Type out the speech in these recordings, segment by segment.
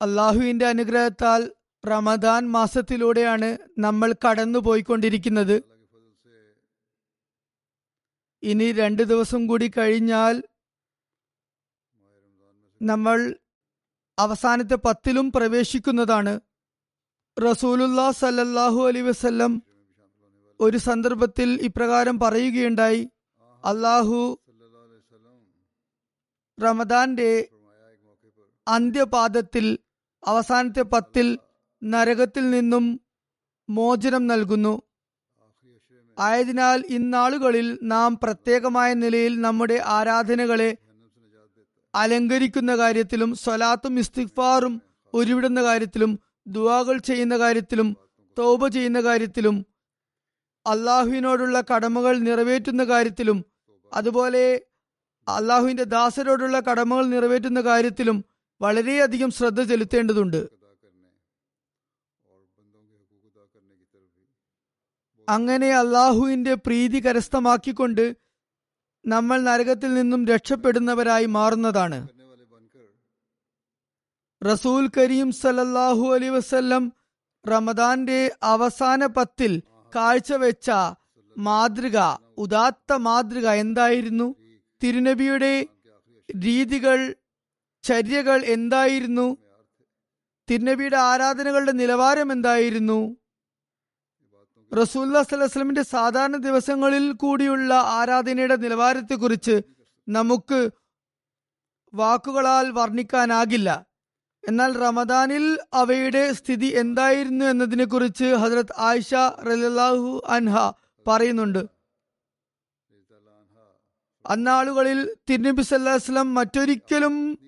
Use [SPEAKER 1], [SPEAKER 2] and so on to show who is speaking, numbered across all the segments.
[SPEAKER 1] അള്ളാഹുവിന്റെ അനുഗ്രഹത്താൽ റമദാൻ മാസത്തിലൂടെയാണ് നമ്മൾ കടന്നു പോയിക്കൊണ്ടിരിക്കുന്നത് ഇനി രണ്ട് ദിവസം കൂടി കഴിഞ്ഞാൽ നമ്മൾ അവസാനത്തെ പത്തിലും പ്രവേശിക്കുന്നതാണ്. റസൂലുല്ലാ സല്ലല്ലാഹു അലൈ വസ്ല്ലം ഒരു സന്ദർഭത്തിൽ ഇപ്രകാരം പറയുകയുണ്ടായി. അള്ളാഹു റമദാന്റെ അന്ത്യപാദത്തിൽ അവസാനത്തെ പത്തിൽ നരകത്തിൽ നിന്നും മോചനം നൽകുന്നു. ആയതിനാൽ ഇന്നാളുകളിൽ നാം പ്രത്യേകമായ നിലയിൽ നമ്മുടെ ആരാധനകളെ അലങ്കരിക്കുന്ന കാര്യത്തിലും സ്വലാത്തും ഇസ്തിഫാറും ഉരുവിടുന്ന കാര്യത്തിലും ദുവാകൾ ചെയ്യുന്ന കാര്യത്തിലും തോപ ചെയ്യുന്ന കാര്യത്തിലും അള്ളാഹുവിനോടുള്ള കടമകൾ നിറവേറ്റുന്ന കാര്യത്തിലും അതുപോലെ അള്ളാഹുവിന്റെ ദാസരോടുള്ള കടമകൾ നിറവേറ്റുന്ന കാര്യത്തിലും വളരെയധികം ശ്രദ്ധ ചെലുത്തേണ്ടതുണ്ട്. അങ്ങനെ അള്ളാഹുവിന്റെ പ്രീതി കരസ്ഥമാക്കിക്കൊണ്ട് നമ്മൾ നരകത്തിൽ നിന്നും രക്ഷപ്പെടുന്നവരായി മാറുന്നതാണ്. റസൂൽ കരീം സലല്ലാഹു അലൈ വസ്ല്ലം റമദാന്റെ അവസാന പത്തിൽ കാഴ്ചവെച്ച മാതൃക ഉദാത്ത മാതൃക എന്തായിരുന്നു? തിരുനബിയുടെ രീതികൾ ചര്യകൾ എന്തായിരുന്നു? തിരുനബിയുടെ ആരാധനകളുടെ നിലവാരം എന്തായിരുന്നു? റസൂല്ലാ സ്വലമിന്റെ സാധാരണ ദിവസങ്ങളിൽ കൂടിയുള്ള ആരാധനയുടെ നിലവാരത്തെക്കുറിച്ച് നമുക്ക് വാക്കുകളാൽ വർണിക്കാനാകില്ല. എന്നാൽ റമദാനിൽ അവയുടെ സ്ഥിതി എന്തായിരുന്നു എന്നതിനെ കുറിച്ച് ഹജരത് ആയിഷ റലാഹു അൻഹ പറയുന്നുണ്ട്. അന്നാളുകളിൽ തിരുനബി സല്ലാഹുസ്ലം മറ്റൊരിക്കലും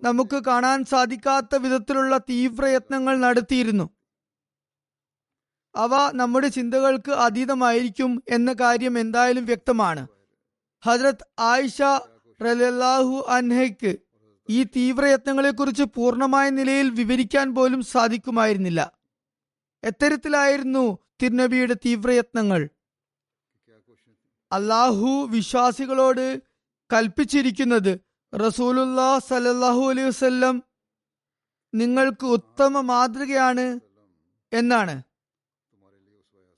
[SPEAKER 1] നമുക്ക് കാണാൻ സാധിക്കാത്ത വിധത്തിലുള്ള തീവ്രയത്നങ്ങൾ നടത്തിയിരുന്നു. അവ നമ്മുടെ ചിന്തകൾക്ക് അതീതമായിരിക്കും എന്ന കാര്യം എന്തായാലും വ്യക്തമാണ്. ഹജ്രത് ആയിഷ റലാഹു അൻഹയ്ക്ക് ഈ തീവ്രയത്നങ്ങളെ കുറിച്ച് പൂർണമായ നിലയിൽ വിവരിക്കാൻ പോലും സാധിക്കുമായിരുന്നില്ല. എത്തരത്തിലായിരുന്നു തിരുനബിയുടെ തീവ്രയത്നങ്ങൾ. അള്ളാഹു വിശ്വാസികളോട് കൽപ്പിച്ചിരിക്കുന്നത് റസൂലുല്ലാ സലല്ലാഹു അലൈഹി വസ്ല്ലം നിങ്ങൾക്ക് ഉത്തമ മാതൃകയാണ് എന്നാണ്.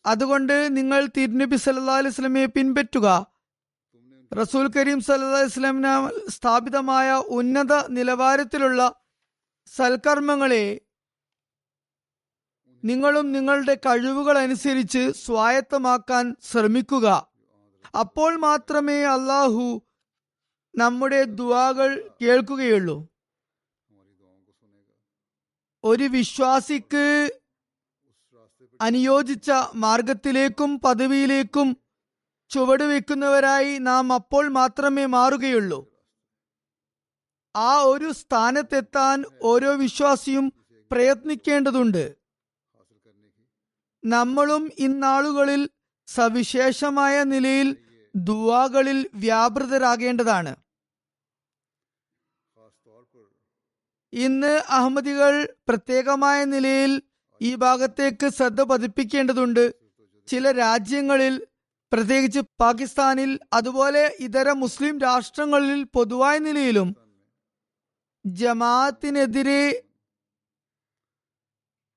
[SPEAKER 1] അതുകൊണ്ട് നിങ്ങൾ തിരുനബി സല്ലാ അലൈഹി സ്വലമയെ പിൻപറ്റുക. റസൂൽ കരീം സല്ലാ വസ്ലമിന സ്ഥാപിതമായ ഉന്നത നിലവാരത്തിലുള്ള സൽക്കർമ്മങ്ങളെ നിങ്ങളും നിങ്ങളുടെ കഴിവുകൾ അനുസരിച്ച് സ്വായത്തമാക്കാൻ ശ്രമിക്കുക. അപ്പോൾ മാത്രമേ അള്ളാഹു നമ്മുടെ ദുവാകൾ കേൾക്കുകയുള്ളൂ. ഒരു വിശ്വാസിക്ക് അനുയോജിച്ച മാർഗത്തിലേക്കും പദവിയിലേക്കും ചുവടുവെക്കുന്നവരായി നാം അപ്പോൾ മാത്രമേ മാറുകയുള്ളൂ. ആ ഒരു സ്ഥാനത്തെത്താൻ ഓരോ വിശ്വാസിയും പ്രയത്നിക്കേണ്ടതുണ്ട്. നമ്മളും ഇന്നാളുകളിൽ സവിശേഷമായ നിലയിൽ ദുവാകളിൽ വ്യാപൃതരാകേണ്ടതാണ്. ഇന്ന് അഹമ്മദികൾ പ്രത്യേകമായ നിലയിൽ ഈ ഭാഗത്തേക്ക് ശ്രദ്ധ പതിപ്പിക്കേണ്ടതുണ്ട്. ചില രാജ്യങ്ങളിൽ പ്രത്യേകിച്ച് പാകിസ്ഥാനിൽ അതുപോലെ ഇതര മുസ്ലിം രാഷ്ട്രങ്ങളിൽ പൊതുവായ നിലയിലും ജമാഅത്തിനെതിരെ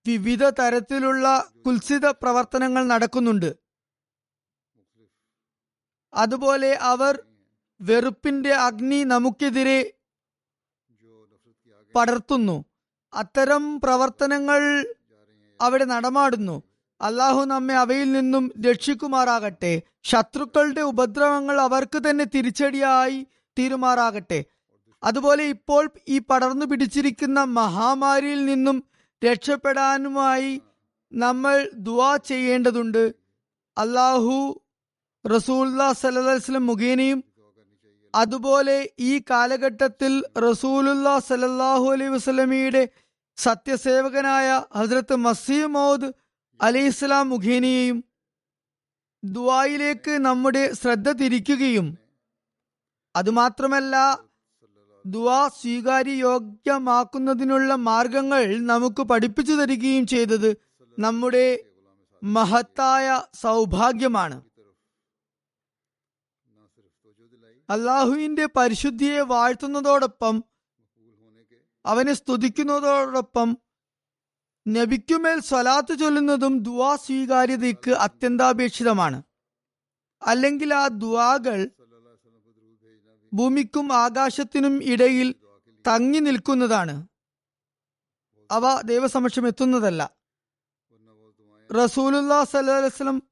[SPEAKER 1] വിവിധ തരത്തിലുള്ള കുൽസിത പ്രവർത്തനങ്ങൾ നടക്കുന്നുണ്ട്. അതുപോലെ അവർ വെറുപ്പിന്റെ അഗ്നി നമുക്കെതിരെ പടർത്തുന്നു. അത്തരം പ്രവർത്തനങ്ങൾ അവിടെ നടമാടുന്നു. അള്ളാഹു നമ്മെ അവയിൽ നിന്നും രക്ഷിക്കുമാറാകട്ടെ. ശത്രുക്കളുടെ ഉപദ്രവങ്ങൾ അവർക്ക് തന്നെ തിരിച്ചടിയായി തീരുമാറാകട്ടെ. അതുപോലെ ഇപ്പോൾ ഈ പടർന്നു പിടിച്ചിരിക്കുന്ന മഹാമാരിയിൽ നിന്നും രക്ഷപ്പെടാനുമായി നമ്മൾ ദുവാ ചെയ്യേണ്ടതുണ്ട്. അള്ളാഹു റസൂല്ലാ സല്ലാസ്ലം മുഖേനയും അതുപോലെ ഈ കാലഘട്ടത്തിൽ റസൂലുല്ലാ സലല്ലാഹു അലൈഹി വസ്ലമിയുടെ സത്യസേവകനായ ഹസ്രത്ത് മസീമോദ് അലി ഇസ്ലാം മുഖേനയെയും ദുബായിലേക്ക് നമ്മുടെ ശ്രദ്ധ തിരിക്കുകയും അതുമാത്രമല്ല ദുവാ സ്വീകാര്യയോഗ്യമാക്കുന്നതിനുള്ള മാർഗങ്ങൾ നമുക്ക് പഠിപ്പിച്ചു തരികയും ചെയ്തത് നമ്മുടെ മഹത്തായ സൗഭാഗ്യമാണ്. അള്ളാഹുവിന്റെ പരിശുദ്ധിയെ വാഴ്ത്തുന്നതോടൊപ്പം അവനെ സ്തുതിക്കുന്നതോടൊപ്പം നബിക്കുമേൽ സ്വലാത്ത് ചൊല്ലുന്നതും ദുവാ സ്വീകാര്യതയ്ക്ക് അത്യന്താപേക്ഷിതമാണ്. അല്ലെങ്കിൽ ആ ദുവാകൾ ഭൂമിക്കും ആകാശത്തിനും ഇടയിൽ തങ്ങി നിൽക്കുന്നതാണ്. അവ ദൈവസമക്ഷം എത്തുന്നതല്ല. റസൂലുല്ലാ സല്ലാസ്ലം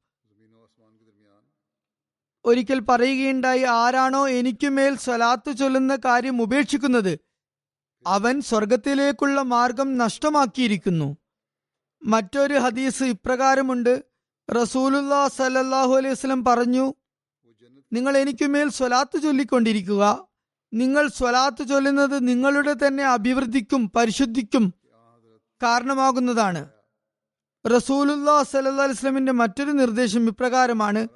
[SPEAKER 1] ഒരിക്കൽ പറയുകയുണ്ടായി ആരാണോ എനിക്കുമേൽ സ്വലാത്ത് ചൊല്ലുന്ന കാര്യം ഉപേക്ഷിക്കുന്നത്? അവൻ സ്വർഗത്തിലേക്കുള്ള മാർഗം നഷ്ടമാക്കിയിരിക്കുന്നു. മറ്റൊരു ഹദീസ് ഇപ്രകാരമുണ്ട്. റസൂലുല്ലാ സല്ലാഹു അലൈഹി വസ്ലം പറഞ്ഞു നിങ്ങൾ എനിക്കുമേൽ സ്വലാത്ത് ചൊല്ലിക്കൊണ്ടിരിക്കുക. നിങ്ങൾ സ്വലാത്ത് ചൊല്ലുന്നത് നിങ്ങളുടെ തന്നെ അഭിവൃദ്ധിക്കും പരിശുദ്ധിക്കും കാരണമാകുന്നതാണ്. റസൂലുല്ലാ സല്ലാ വസ്ലമിന്റെ മറ്റൊരു നിർദ്ദേശം ഇപ്രകാരമാണ്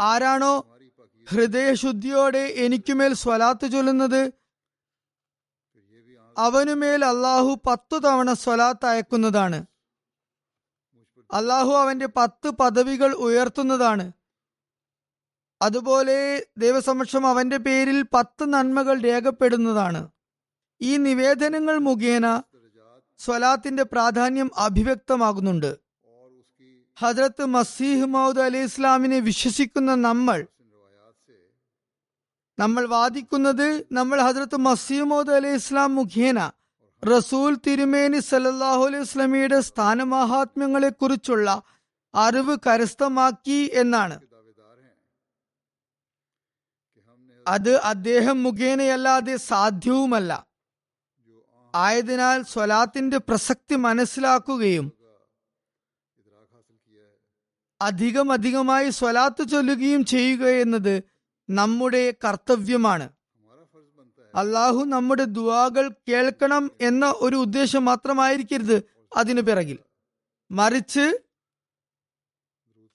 [SPEAKER 1] ആരാണോ ഹൃദയശുദ്ധിയോടെ എനിക്കുമേൽ സ്വലാത്ത് ചൊല്ലുന്നത്? അവനുമേൽ അള്ളാഹു പത്തു തവണ സ്വലാത്ത് അയക്കുന്നതാണ്. അള്ളാഹു അവന്റെ പത്ത് പദവികൾ ഉയർത്തുന്നതാണ്. അതുപോലെ ദൈവസമക്ഷം അവന്റെ പേരിൽ പത്ത് നന്മകൾ രേഖപ്പെടുന്നതാണ്. ഈ നിവേദനങ്ങൾ മുഖേന സ്വലാത്തിന്റെ പ്രാധാന്യം അഭിവ്യക്തമാകുന്നുണ്ട്. ഹജ്രത്ത് മസീഹ് മൗദ് അലി ഇസ്ലാമിനെ വിശ്വസിക്കുന്ന നമ്മൾ നമ്മൾ വാദിക്കുന്നത് നമ്മൾ ഹജ്രത്ത് മസീഹ് മൗദ് അലി ഇസ്ലാം മുഖേന റസൂൽ തിരുമേനി സല്ലാഹു അലൈഹി ഇസ്ലാമിയുടെ സ്ഥാനമാഹാത്മ്യങ്ങളെ കുറിച്ചുള്ള അറിവ് കരസ്ഥമാക്കി എന്നാണ്. അത് അദ്ദേഹം മുഖേനയല്ലാതെ സാധ്യവുമല്ല. ആയതിനാൽ സ്വലാത്തിന്റെ പ്രസക്തി മനസ്സിലാക്കുകയും അധികം അധികമായി സ്വലാത്ത് ചൊല്ലുകയും ചെയ്യുക എന്നത് നമ്മുടെ കർത്തവ്യമാണ്. അള്ളാഹു നമ്മുടെ ദുവാകൾ കേൾക്കണം എന്ന ഒരു ഉദ്ദേശം മാത്രമായിരിക്കരുത് അതിനു പിറകിൽ. മറിച്ച്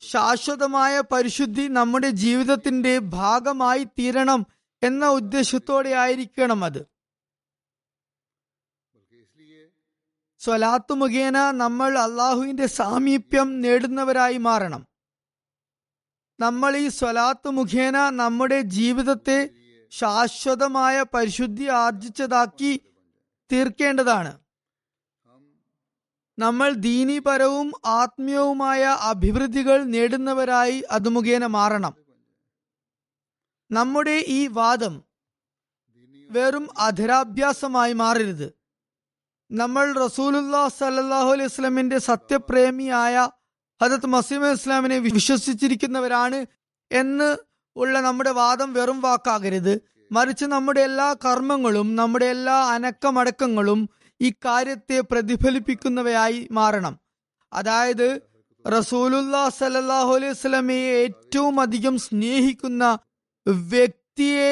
[SPEAKER 1] ശാശ്വതമായ പരിശുദ്ധി നമ്മുടെ ജീവിതത്തിന്റെ ഭാഗമായി തീരണം എന്ന ഉദ്ദേശത്തോടെ ആയിരിക്കണം അത്. സ്വലാത്ത് മുഖേന നമ്മൾ അള്ളാഹുവിന്റെ സാമീപ്യം നേടുന്നവരായി മാറണം. നമ്മൾ ഈ സ്വലാത്തു മുഖേന നമ്മുടെ ജീവിതത്തെ ശാശ്വതമായ പരിശുദ്ധി ആർജിച്ചതാക്കി തീർക്കേണ്ടതാണ്. നമ്മൾ ദീനീപരവും ആത്മീയവുമായ അഭിവൃദ്ധികൾ നേടുന്നവരായി അത് മുഖേന മാറണം. നമ്മുടെ ഈ വാദം വെറും അധരാഭ്യാസമായി മാറരുത്. നമ്മൾ റസൂലുല്ലാ സല്ലാഹു അലൈഹി വസ്ലമിന്റെ സത്യപ്രേമിയായ ഹജത് മസീമ ഇസ്ലാമിനെ വിശ്വസിച്ചിരിക്കുന്നവരാണ് എന്ന് ഉള്ള നമ്മുടെ വാദം വെറും വാക്കാകരുത്. മറിച്ച് നമ്മുടെ എല്ലാ കർമ്മങ്ങളും നമ്മുടെ എല്ലാ അനക്കമടക്കങ്ങളും ഈ കാര്യത്തെ പ്രതിഫലിപ്പിക്കുന്നവയായി മാറണം. അതായത് റസൂലുല്ലാ സല്ലാഹു അലൈഹി സ്വലമയെ ഏറ്റവും അധികം സ്നേഹിക്കുന്ന വ്യക്തിയെ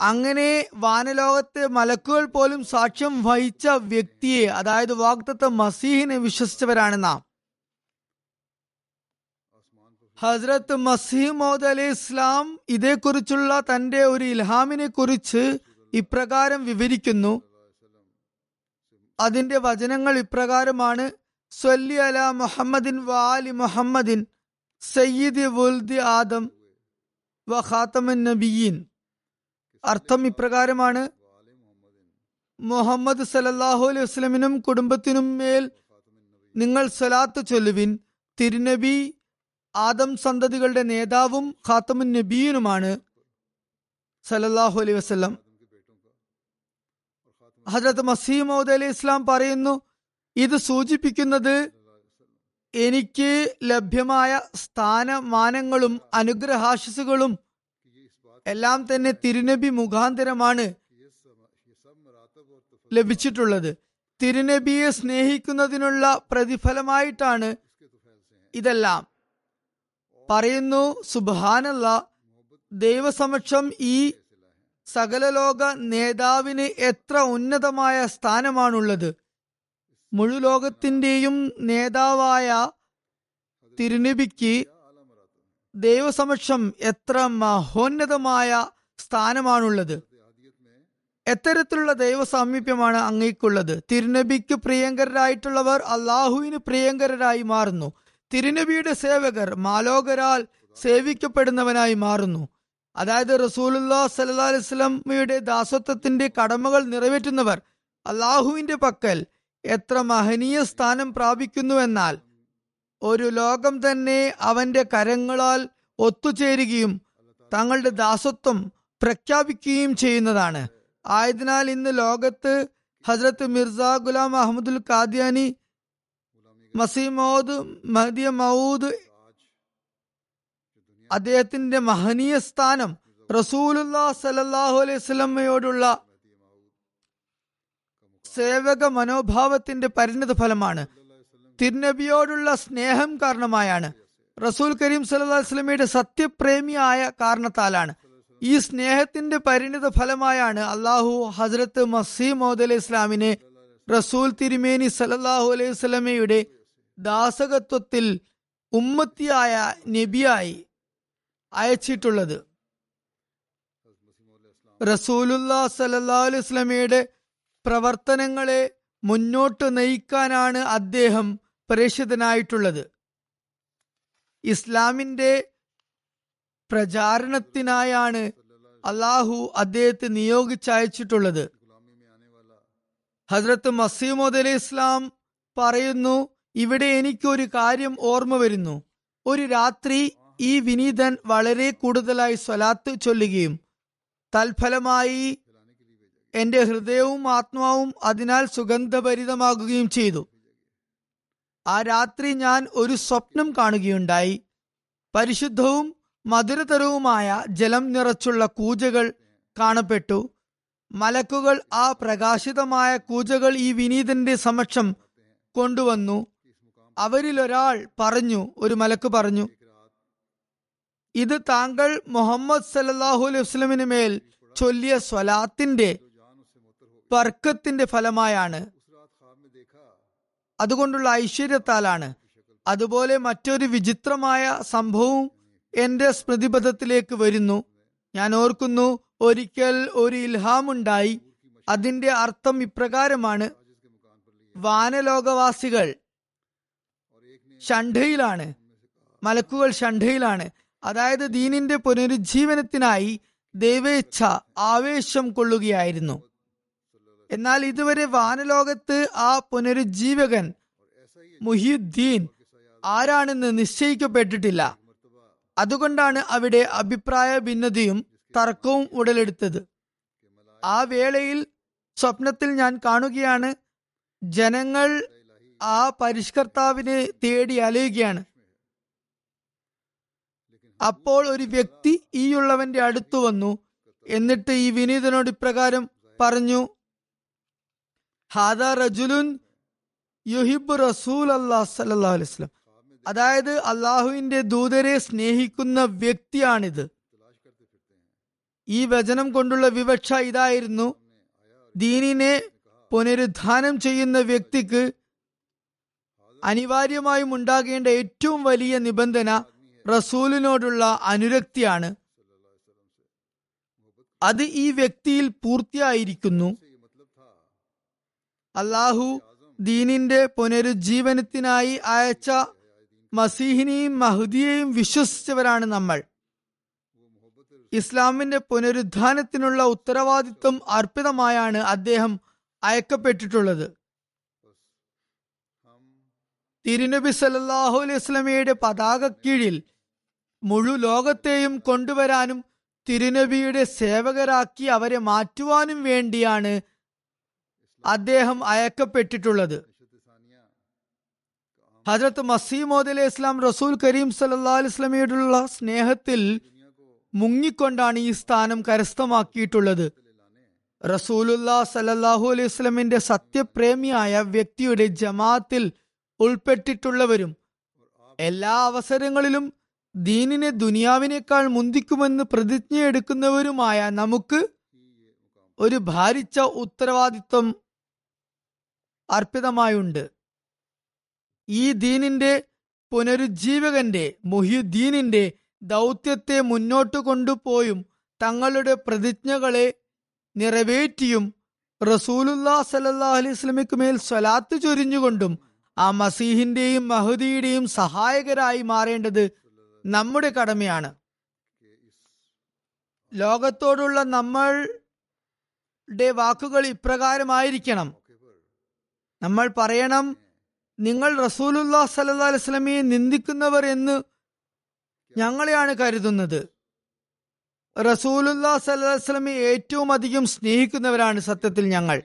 [SPEAKER 1] അങ്ങനെ വാനലോകത്ത് മലക്കുകൾ പോലും സാക്ഷ്യം വഹിച്ച വ്യക്തിയെ അതായത് വാഗ്ദത്ത മസീഹിനെ വിശ്വസിച്ചവരാണ് നാം. ഹസ്രത്ത് മസീഹ് മോദ് അലി ഇസ്ലാം ഇതേക്കുറിച്ചുള്ള തന്റെ ഒരു ഇൽഹാമിനെ കുറിച്ച് ഇപ്രകാരം വിവരിക്കുന്നു. അതിന്റെ വചനങ്ങൾ ഇപ്രകാരമാണ് സൊല്ലി അല മുഹമ്മദിൻ വാലി മുഹമ്മദിൻ സയ്യിദ് ആദം വ നബിയീൻ. അർത്ഥം ഇപ്രകാരമാണ്. മുഹമ്മദ് സലല്ലാഹു അലൈഹി വസ്ലമിനും കുടുംബത്തിനും മേൽ നിങ്ങൾ സലാത്ത് ചൊല്ലുവിൻ. തിരുനബി ആദം സന്തതികളുടെ നേതാവും ഖാത്തമുൻ നബീനുമാണ് സലല്ലാഹു അലൈഹി വസ്ലം ഹജരത് മസീമോദ് അലൈഹി ഇസ്ലാം പറയുന്നു ഇത് സൂചിപ്പിക്കുന്നത് എനിക്ക് ലഭ്യമായ സ്ഥാനമാനങ്ങളും അനുഗ്രഹാശിസുകളും എല്ലാം തന്നെ തിരുനബി മുഖാന്തരമാണ് ലഭിച്ചിട്ടുള്ളത്. തിരുനബിയെ സ്നേഹിക്കുന്നതിനുള്ള പ്രതിഫലമായിട്ടാണ് ഇതെല്ലാം. പറയുന്നു സുബാനല്ല ദൈവസമക്ഷം ഈ സകല ലോക നേതാവിന് എത്ര ഉന്നതമായ സ്ഥാനമാണുള്ളത്. മുഴുലോകത്തിന്റെയും നേതാവായ തിരുനബിക്ക് ദൈവസമക്ഷം എത്ര മഹോന്നതമായ സ്ഥാനമാണുള്ളത്. എത്തരത്തിലുള്ള ദൈവ സാമീപ്യമാണ് അങ്ങേക്കുള്ളത്. തിരുനബിക്ക് പ്രിയങ്കരായിട്ടുള്ളവർ അള്ളാഹുവിന് പ്രിയങ്കരായി മാറുന്നു. തിരുനബിയുടെ സേവകർ മാലോകരാൽ സേവിക്കപ്പെടുന്നവനായി മാറുന്നു. അതായത് റസൂലുല്ലാ സല്ലാ ദാസത്വത്തിന്റെ കടമകൾ നിറവേറ്റുന്നവർ അള്ളാഹുവിന്റെ പക്കൽ എത്ര മഹനീയ സ്ഥാനം പ്രാപിക്കുന്നുവെന്നാൽ ഒരു ലോകം തന്നെ അവന്റെ കരങ്ങളാൽ ഒത്തുചേരുകയും തങ്ങളുടെ ദാസത്വം പ്രഖ്യാപിക്കുകയും ചെയ്യുന്നതാണ്. ആയതിനാൽ ഇന്ന് ലോകത്ത് ഹസ്രത്ത് മിർസ ഗുലാം അഹമ്മദുൽ കാദ്യാനി മസീമോദ് മഹദിയ മൗദ് അദ്ദേഹത്തിന്റെ മഹനീയ സ്ഥാനം റസൂലുല്ലാ സലല്ലാഹു അലൈഹി സേവക മനോഭാവത്തിന്റെ പരിണിത ഫലമാണ് തിരുനബിയോടുള്ള സ്നേഹം കാരണമായാണ്. റസൂൽ കരീം സല്ലാ വസ്ലമയുടെ സത്യപ്രേമിയായ കാരണത്താലാണ്. ഈ സ്നേഹത്തിന്റെ പരിണിത ഫലമായാണ് അള്ളാഹു ഹസ്രത്ത് മസീമോദ് അലൈഹി ഇസ്ലാമിനെ റസൂൽ തിരുമേനി സലല്ലാഹു അലൈഹി സ്വലമയുടെ ദാസകത്വത്തിൽ ഉമ്മത്തിയായ നബിയായി അയച്ചിട്ടുള്ളത്. റസൂലുല്ലാ സലല്ലാ അലൈഹി സ്വലമയുടെ പ്രവർത്തനങ്ങളെ മുന്നോട്ട് നയിക്കാനാണ് അദ്ദേഹം പ്രേക്ഷിതനായിട്ടുള്ളത് ഇസ്ലാമിന്റെ പ്രചാരണത്തിനായാണ് അള്ളാഹു അദ്ദേഹത്തെ നിയോഗിച്ചയച്ചിട്ടുള്ളത്. ഹസ്രത്ത് മസീമോദ് അലി ഇസ്ലാം പറയുന്നു ഇവിടെ എനിക്കൊരു കാര്യം ഓർമ്മ വരുന്നു. ഒരു രാത്രി ഈ വിനീതൻ വളരെ കൂടുതലായി സ്വലാത്ത് ചൊല്ലുകയും തൽഫലമായി എന്റെ ഹൃദയവും ആത്മാവും അതിനാൽ സുഗന്ധഭരിതമാകുകയും ചെയ്തു. ആ രാത്രി ഞാൻ ഒരു സ്വപ്നം കാണുകയുണ്ടായി. പരിശുദ്ധവും മധുരതരവുമായ ജലം നിറച്ചുള്ള കൂജകൾ കാണപ്പെട്ടു. മലക്കുകൾ ആ പ്രകാശിതമായ കൂജകൾ ഈ വിനീതന്റെ സമക്ഷം കൊണ്ടുവന്നു. അവരിൽ ഒരാൾ പറഞ്ഞു ഒരു മലക്ക് പറഞ്ഞു ഇത് താങ്കൾ മുഹമ്മദ് സല്ലാഹു അലൈഹി വസ്ലമിന് മേൽ ചൊല്ലിയ സ്വലാത്തിന്റെ വർക്കത്തിന്റെ ഫലമായാണ്. അതുകൊണ്ടുള്ള ഐശ്വര്യത്താലാണ്. അതുപോലെ മറ്റൊരു വിചിത്രമായ സംഭവവും എന്റെ സ്മൃതിപഥത്തിലേക്ക് വരുന്നു. ഞാൻ ഓർക്കുന്നു ഒരിക്കൽ ഒരു ഇൽഹാമുണ്ടായി. അതിന്റെ അർത്ഥം ഇപ്രകാരമാണ്. വാനലോകവാസികൾ ഷണ്ഠയിലാണ് മലക്കുകൾ ഷണ്ഠയിലാണ് അതായത് ദീനിന്റെ പുനരുജ്ജീവനത്തിനായി ദൈവേച്ഛ ആവേശം കൊള്ളുകയായിരുന്നു. എന്നാൽ ഇതുവരെ വാനലോകത്ത് ആ പുനരുജ്ജീവകൻ മുഹിയുദ്ദീൻ ആരാണെന്ന് നിശ്ചയിക്കപ്പെട്ടിട്ടില്ല. അതുകൊണ്ടാണ് അവിടെ അഭിപ്രായ ഭിന്നതയും തർക്കവും ഉടലെടുത്തത്. ആ വേളയിൽ സ്വപ്നത്തിൽ ഞാൻ കാണുകയാണ്. ജനങ്ങൾ ആ പരിഷ്കർത്താവിനെ തേടി അലയുകയാണ്. അപ്പോൾ ഒരു വ്യക്തി ഈയുള്ളവന്റെ അടുത്തു വന്നു. എന്നിട്ട് ഈ വിനീതനോട് ഇപ്രകാരം പറഞ്ഞു ഹാദ റജുലുൻ അതായത് അള്ളാഹുവിന്റെ ദൂതരെ സ്നേഹിക്കുന്ന വ്യക്തിയാണിത്. ഈ വചനം കൊണ്ടുള്ള വിവക്ഷ ഇതായിരുന്നു. ദീനിനെ പുനരുദ്ധാനം ചെയ്യുന്ന വ്യക്തിക്ക് അനിവാര്യമായും ഉണ്ടാകേണ്ട ഏറ്റവും വലിയ നിബന്ധന റസൂലിനോടുള്ള അനുരക്തിയാണ്. അത് ഈ വ്യക്തിയിൽ പൂർത്തിയായിരിക്കുന്നു. അള്ളാഹു ദീനിന്റെ പുനരുജ്ജീവനത്തിനായി അയച്ച മസീഹിനെയും മഹുദിയെയും വിശ്വസിച്ചവരാണ് നമ്മൾ. ഇസ്ലാമിന്റെ പുനരുദ്ധാനത്തിനുള്ള ഉത്തരവാദിത്വം അർപ്പിതമായാണ് അദ്ദേഹം അയക്കപ്പെട്ടിട്ടുള്ളത്. തിരുനബി സല്ലാഹു അലൈഹി സ്വലമയുടെ പതാക കീഴിൽ മുഴു ലോകത്തെയും കൊണ്ടുവരാനും തിരുനബിയുടെ സേവകരാക്കി അവരെ മാറ്റുവാനും വേണ്ടിയാണ് അദ്ദേഹം അയക്കപ്പെട്ടിട്ടുള്ളത്. ഹജറത്ത് മസീമോദ് അലൈഹി ഇസ്ലാം റസൂൽ കരീം സല്ലാ അലിസ്ലമിയോടുള്ള സ്നേഹത്തിൽ മുങ്ങിക്കൊണ്ടാണ് ഈ സ്ഥാനം കരസ്ഥമാക്കിയിട്ടുള്ളത്. റസൂലുല്ലാ സലല്ലാഹു അലൈഹി സ്വലമിന്റെ സത്യപ്രേമിയായ വ്യക്തിയുടെ ജമാഅത്തിൽ ഉൾപ്പെട്ടിട്ടുള്ളവരും എല്ലാ അവസരങ്ങളിലും ദീനിനെ ദുനിയാവിനേക്കാൾ മുന്തിക്കുമെന്ന് പ്രതിജ്ഞയെടുക്കുന്നവരുമായ നമുക്ക് ഒരു ഭാരിച്ച ഉത്തരവാദിത്വം അർപ്പിതമായുണ്ട്. ഈ ദീനിന്റെ പുനരുജ്ജീവകന്റെ മുഹ്യുദ്ദീനിന്റെ ദൗത്യത്തെ മുന്നോട്ട് കൊണ്ടുപോയും തങ്ങളുടെ പ്രതിജ്ഞകളെ നിറവേറ്റിയും റസൂലുല്ലാ സലല്ലാ അലൈഹി മേൽ സ്വലാത്ത് ചൊരിഞ്ഞുകൊണ്ടും ആ മസീഹിന്റെയും മഹുദിയുടെയും സഹായകരായി മാറേണ്ടത് നമ്മുടെ കടമയാണ്. ലോകത്തോടുള്ള നമ്മളുടെ വാക്കുകൾ ഇപ്രകാരമായിരിക്കണം. നമ്മൾ പറയണം നിങ്ങൾ റസൂലുല്ലാ സല്ലാ അലൈസ്ലമിയെ നിന്ദിക്കുന്നവർ എന്ന് ഞങ്ങളെയാണ് കരുതുന്നത്. റസൂലുല്ലാ സല്ലാസ്ലമെ ഏറ്റവും അധികം സ്നേഹിക്കുന്നവരാണ് സത്യത്തിൽ ഞങ്ങൾ.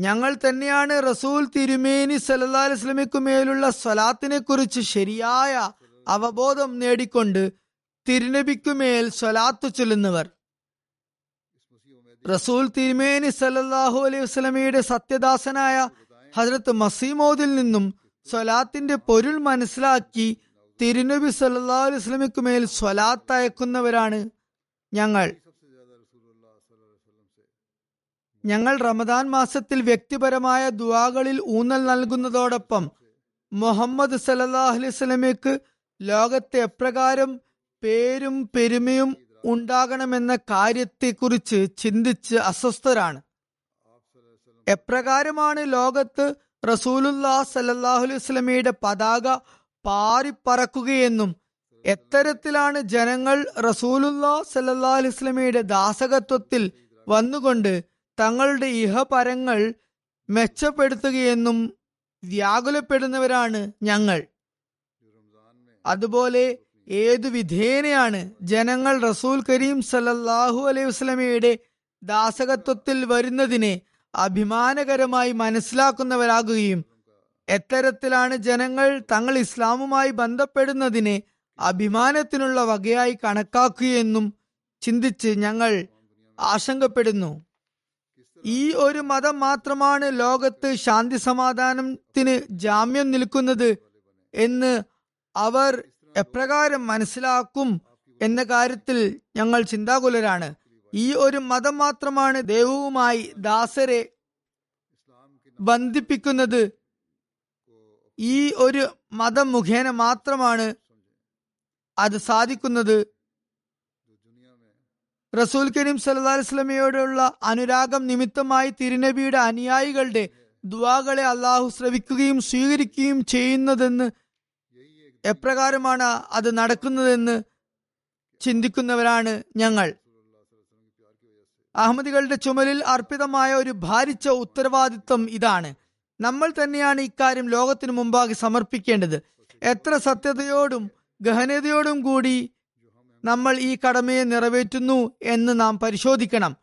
[SPEAKER 1] ഞങ്ങൾ തന്നെയാണ് റസൂൽ തിരുമേനി സല്ലാ അലൈസ്ലമിക്കു മേലുള്ള സ്വലാത്തിനെ കുറിച്ച് ശരിയായ അവബോധം നേടിക്കൊണ്ട് തിരുനബിക്കുമേൽ സ്വലാത്തു ചൊല്ലുന്നവർ. റസൂൽ തിരുമേനി സല്ലാഹു അലൈഹി വസ്ലമയുടെ സത്യദാസനായ ഹജറത്ത് മസീമോദിൽ നിന്നും സ്വലാത്തിന്റെ പൊരുൾ മനസ്സിലാക്കി തിരുനബി സല്ലാ അലൈഹി വസ്ലമിക്ക് മേൽ സ്വലാത്ത് അയക്കുന്നവരാണ് ഞങ്ങൾ. ഞങ്ങൾ റമദാൻ മാസത്തിൽ വ്യക്തിപരമായ ദുവാകളിൽ ഊന്നൽ നൽകുന്നതോടൊപ്പം മുഹമ്മദ് സല്ലാ അലൈഹി സ്വലമയ്ക്ക് ലോകത്തെ എപ്രകാരം പേരും പെരുമയും ഉണ്ടാകണമെന്ന കാര്യത്തെക്കുറിച്ച് ചിന്തിച്ച് അസ്വസ്ഥരാണ്. എപ്രകാരമാണ് ലോകത്ത് റസൂലുല്ലാ സ്വലമയുടെ പതാക പാറിപ്പറക്കുകയെന്നും എത്തരത്തിലാണ് ജനങ്ങൾ റസൂലുല്ലാ സല്ലാ അലൈഹി സ്വലമയുടെ ദാസകത്വത്തിൽ വന്നുകൊണ്ട് തങ്ങളുടെ ഇഹപരങ്ങൾ മെച്ചപ്പെടുത്തുകയെന്നും വ്യാകുലപ്പെടുന്നവരാണ് ഞങ്ങൾ. അതുപോലെ ഏതു വിധേനയാണ് ജനങ്ങൾ റസൂൽ കരീം സല്ലല്ലാഹു അലൈഹി വസ്ലമയുടെ ദാസകത്വത്തിൽ വരുന്നതിനെ അഭിമാനകരമായി മനസ്സിലാക്കുന്നവരാകുകയും എത്തരത്തിലാണ് ജനങ്ങൾ തങ്ങൾ ഇസ്ലാമുമായി ബന്ധപ്പെടുന്നതിനെ അഭിമാനത്തിനുള്ള വകയായി കണക്കാക്കുകയെന്നും ചിന്തിച്ച് ഞങ്ങൾ ആശങ്കപ്പെടുന്നു. ഈ ഒരു മതം മാത്രമാണ് ലോകത്ത് ശാന്തി സമാധാനത്തിന് ജാമ്യം നിൽക്കുന്നത് എന്ന് അവർ എപ്രകാരം മനസ്സിലാക്കും എന്ന കാര്യത്തിൽ ഞങ്ങൾ ചിന്താകുലരാണ്. ഈ ഒരു മതം മാത്രമാണ് ദൈവവുമായി ദാസരെ ബന്ധിപ്പിക്കുന്നത്. ഈ ഒരു മതം മുഖേന മാത്രമാണ് അത് സാധിക്കുന്നത്. റസൂൽ കരീം സല്ലാ അനുരാഗം നിമിത്തമായി തിരുനബിയുടെ അനുയായികളുടെ ദുവാകളെ അള്ളാഹു ശ്രവിക്കുകയും സ്വീകരിക്കുകയും ചെയ്യുന്നതെന്ന് എപ്രകാരമാണ് അത് നടക്കുന്നതെന്ന് ചിന്തിക്കുന്നവരാണ് ഞങ്ങൾ. അഹമ്മദികളുടെ ചുമലിൽ അർപ്പിതമായ ഒരു ഭാരിച്ച ഉത്തരവാദിത്വം ഇതാണ്. നമ്മൾ തന്നെയാണ് ഇക്കാര്യം ലോകത്തിനു മുമ്പാകെ സമർപ്പിക്കേണ്ടത്. എത്ര സത്യതയോടും ഗഹനതയോടും കൂടി നമ്മൾ ഈ കടമയെ നിറവേറ്റുന്നു എന്ന് നാം പരിശോധിക്കണം.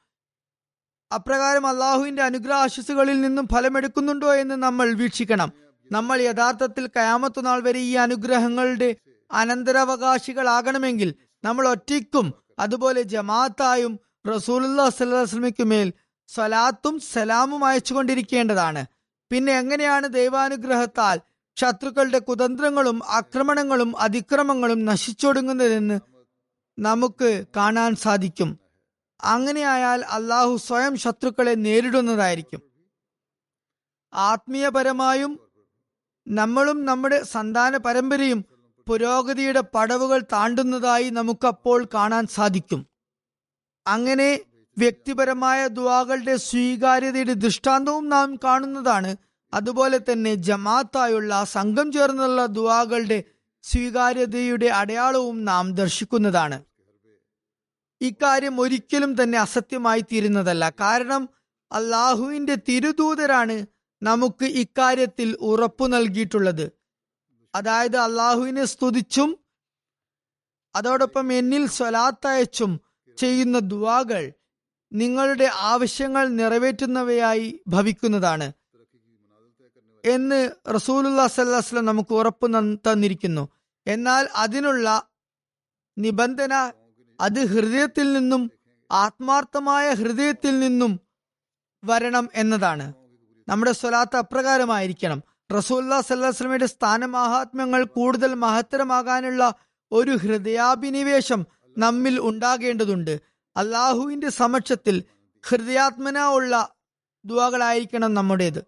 [SPEAKER 1] അപ്രകാരം അള്ളാഹുവിന്റെ അനുഗ്രഹ ആശസ്സുകളിൽ നിന്നും ഫലമെടുക്കുന്നുണ്ടോ എന്ന് നമ്മൾ വീക്ഷിക്കണം. നമ്മൾ യഥാർത്ഥത്തിൽ കയാമത്തുനാൾ വരെ ഈ അനുഗ്രഹങ്ങളുടെ അനന്തരാവകാശികളാകണമെങ്കിൽ നമ്മൾ ഒറ്റയ്ക്കും അതുപോലെ ജമാഅത്തായും റസൂലുല്ലാ സല്ലാസ്ലമിക്ക് മേൽ സ്വലാത്തും സലാമും അയച്ചുകൊണ്ടിരിക്കേണ്ടതാണ്. പിന്നെ എങ്ങനെയാണ് ദൈവാനുഗ്രഹത്താൽ ശത്രുക്കളുടെ കുതന്ത്രങ്ങളും ആക്രമണങ്ങളും അതിക്രമങ്ങളും നശിച്ചൊടുങ്ങുന്നതെന്ന് നമുക്ക് കാണാൻ സാധിക്കും. അങ്ങനെയായാൽ അള്ളാഹു സ്വയം ശത്രുക്കളെ നേരിടുന്നതായിരിക്കും. ആത്മീയപരമായും നമ്മളും നമ്മുടെ സന്താന പരമ്പരയും പുരോഗതിയുടെ പടവുകൾ താണ്ടുന്നതായി നമുക്കപ്പോൾ കാണാൻ സാധിക്കും. അങ്ങനെ വ്യക്തിപരമായ ദുവാകളുടെ സ്വീകാര്യതയുടെ ദൃഷ്ടാന്തവും നാം കാണുന്നതാണ്. അതുപോലെ തന്നെ ജമാത്തായുള്ള സംഘം ചേർന്നുള്ള ദുവാകളുടെ സ്വീകാര്യതയുടെ അടയാളവും നാം ദർശിക്കുന്നതാണ്. ഇക്കാര്യം ഒരിക്കലും തന്നെ അസത്യമായി തീരുന്നതല്ല. കാരണം അള്ളാഹുവിന്റെ തിരുദൂതരാണ് നമുക്ക് ഇക്കാര്യത്തിൽ ഉറപ്പു നൽകിയിട്ടുള്ളത്. അതായത് അള്ളാഹുവിനെ സ്തുതിച്ചും അതോടൊപ്പം എന്നിൽ സ്വലാത്തയച്ചും ചെയ്യുന്ന ദുവാകൾ നിങ്ങളുടെ ആവശ്യങ്ങൾ നിറവേറ്റുന്നവയായി ഭവിക്കുന്നതാണ് എന്ന് റസൂലുല്ലാ സല്ലാസ്ലം നമുക്ക് ഉറപ്പ് തന്നിരിക്കുന്നു. എന്നാൽ അതിനുള്ള നിബന്ധന അത് ഹൃദയത്തിൽ നിന്നും ആത്മാർത്ഥമായ ഹൃദയത്തിൽ നിന്നും വരണം എന്നതാണ്. നമ്മുടെ സ്വലാത്ത് അപ്രകാരമായിരിക്കണം. റസൂല്ലാ സല്ലാസ്ലമയുടെ സ്ഥാനമാഹാത്മ്യങ്ങൾ കൂടുതൽ മഹത്തരമാകാനുള്ള ഒരു ഹൃദയാഭിനിവേശം നമ്മിൽ ഉണ്ടാകേണ്ടതുണ്ട്. അള്ളാഹുവിന്റെ സമക്ഷത്തിൽ ഹൃദയാത്മന ഉള്ള ദുവാകളായിരിക്കണം നമ്മുടേത്.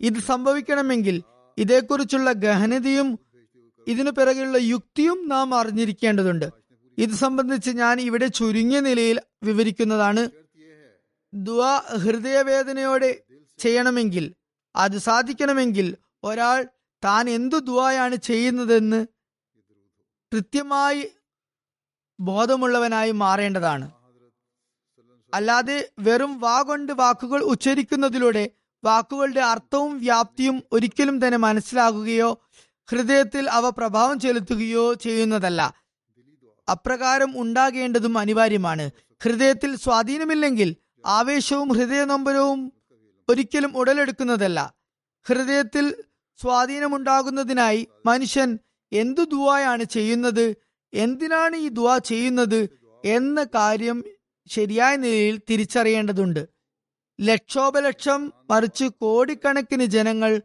[SPEAKER 1] ഇത് സംഭവിക്കണമെങ്കിൽ ഇതേക്കുറിച്ചുള്ള ഗഹനതയും ഇതിനു പിറകെയുള്ള യുക്തിയും നാം അറിഞ്ഞിരിക്കേണ്ടതുണ്ട്. ഇത് സംബന്ധിച്ച് ഞാൻ ഇവിടെ ചുരുങ്ങിയ നിലയിൽ വിവരിക്കുന്നതാണ്. ദുആ ഹൃദയവേദനയോടെ ചെയ്യണമെങ്കിൽ അത് സാധിക്കണമെങ്കിൽ ഒരാൾ താൻ എന്തു ദുവായാണ് ചെയ്യുന്നതെന്ന് കൃത്യമായി ബോധമുള്ളവനായി മാറേണ്ടതാണ്. അല്ലാതെ വെറും വാകൊണ്ട് വാക്കുകൾ ഉച്ചരിക്കുന്നതിലൂടെ വാക്കുകളുടെ അർത്ഥവും വ്യാപ്തിയും ഒരിക്കലും തന്നെ മനസ്സിലാകുകയോ ഹൃദയത്തിൽ അവ പ്രഭാവം ചെലുത്തുകയോ ചെയ്യുന്നതല്ല. അപ്രകാരം ഉണ്ടാകേണ്ടതും അനിവാര്യമാണ്. ഹൃദയത്തിൽ സ്വാധീനമില്ലെങ്കിൽ ആവേശവും ഹൃദയനൊമ്പരവും ഒരിക്കലും ഉടലെടുക്കുന്നതല്ല. ഹൃദയത്തിൽ സ്വാധീനമുണ്ടാകുന്നതിനായി മനുഷ്യൻ എന്തു ദുവായാണ് ചെയ്യുന്നത് എന്തിനാണ് ഈ ദുവാ ചെയ്യുന്നത് എന്ന കാര്യം ശരിയായ നിലയിൽ തിരിച്ചറിയേണ്ടതുണ്ട്. ലക്ഷോപലക്ഷം മറിച്ച് കോടിക്കണക്കിന് ജനങ്ങൾ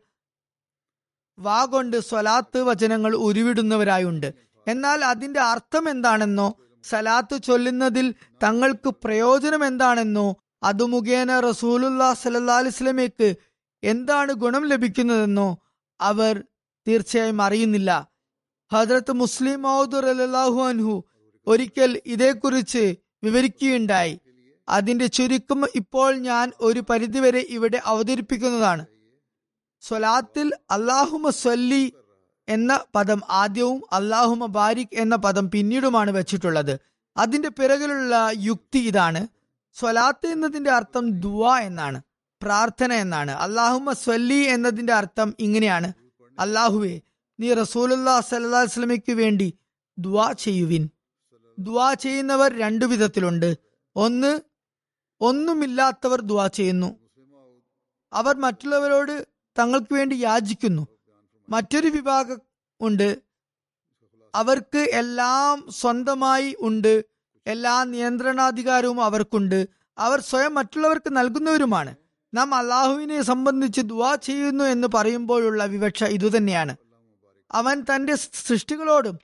[SPEAKER 1] വാ കൊണ്ട് സ്വലാത്ത് വചനങ്ങൾ ഉരുവിടുന്നവരായുണ്ട്. എന്നാൽ അതിന്റെ അർത്ഥം എന്താണെന്നോ സലാത്ത് ചൊല്ലുന്നതിൽ തങ്ങൾക്ക് പ്രയോജനം എന്താണെന്നോ അത് മുഖേന റസൂലുല്ലാ സല്ലാ എന്താണ് ഗുണം ലഭിക്കുന്നതെന്നോ അവർ തീർച്ചയായും അറിയുന്നില്ല. ഹജ്രത്ത് മുസ്ലിം മൗദുർ അല്ലാഹു അൻഹു ഒരിക്കൽ ഇതേക്കുറിച്ച് വിവരിക്കുകയുണ്ടായി. അതിന്റെ ചുരുക്കം ഇപ്പോൾ ഞാൻ ഒരു പരിധിവരെ ഇവിടെ അവതരിപ്പിക്കുന്നതാണ്. സ്വലാത്തിൽ അള്ളാഹുമ സ്വല്ലി എന്ന പദം ആദ്യവും അള്ളാഹുമ ബാരിക് എന്ന പദം പിന്നീടുമാണ് വെച്ചിട്ടുള്ളത്. അതിന്റെ പിറകിലുള്ള യുക്തി ഇതാണ്. സ്വലാത്ത് എന്നതിന്റെ അർത്ഥം ദുവ എന്നാണ് പ്രാർത്ഥന എന്നാണ്. അള്ളാഹുമ സ്വല്ലി എന്നതിന്റെ അർത്ഥം ഇങ്ങനെയാണ്. അള്ളാഹുവെ നീ റസൂലുല്ലാ സല്ലാ വേണ്ടി ദുവാ ചെയ്യുവിൻ. ദുവാ ചെയ്യുന്നവർ രണ്ടു വിധത്തിലുണ്ട്. ഒന്ന് ഒന്നുമില്ലാത്തവർ ദുവാ ചെയ്യുന്നു. അവർ മറ്റുള്ളവരോട് തങ്ങൾക്ക് വേണ്ടി യാചിക്കുന്നു. മറ്റൊരു വിഭാഗം ഉണ്ട്. അവർക്ക് എല്ലാം സ്വന്തമായി ഉണ്ട്. എല്ലാ നിയന്ത്രണാധികാരവും അവർക്കുണ്ട്. അവർ സ്വയം മറ്റുള്ളവർക്ക് നൽകുന്നവരുമാണ്. നാം അള്ളാഹുവിനെ സംബന്ധിച്ച് ദുവാ ചെയ്യുന്നു എന്ന് പറയുമ്പോഴുള്ള വിവക്ഷ ഇതുതന്നെയാണ്. അവൻ തന്റെ സൃഷ്ടികളോടും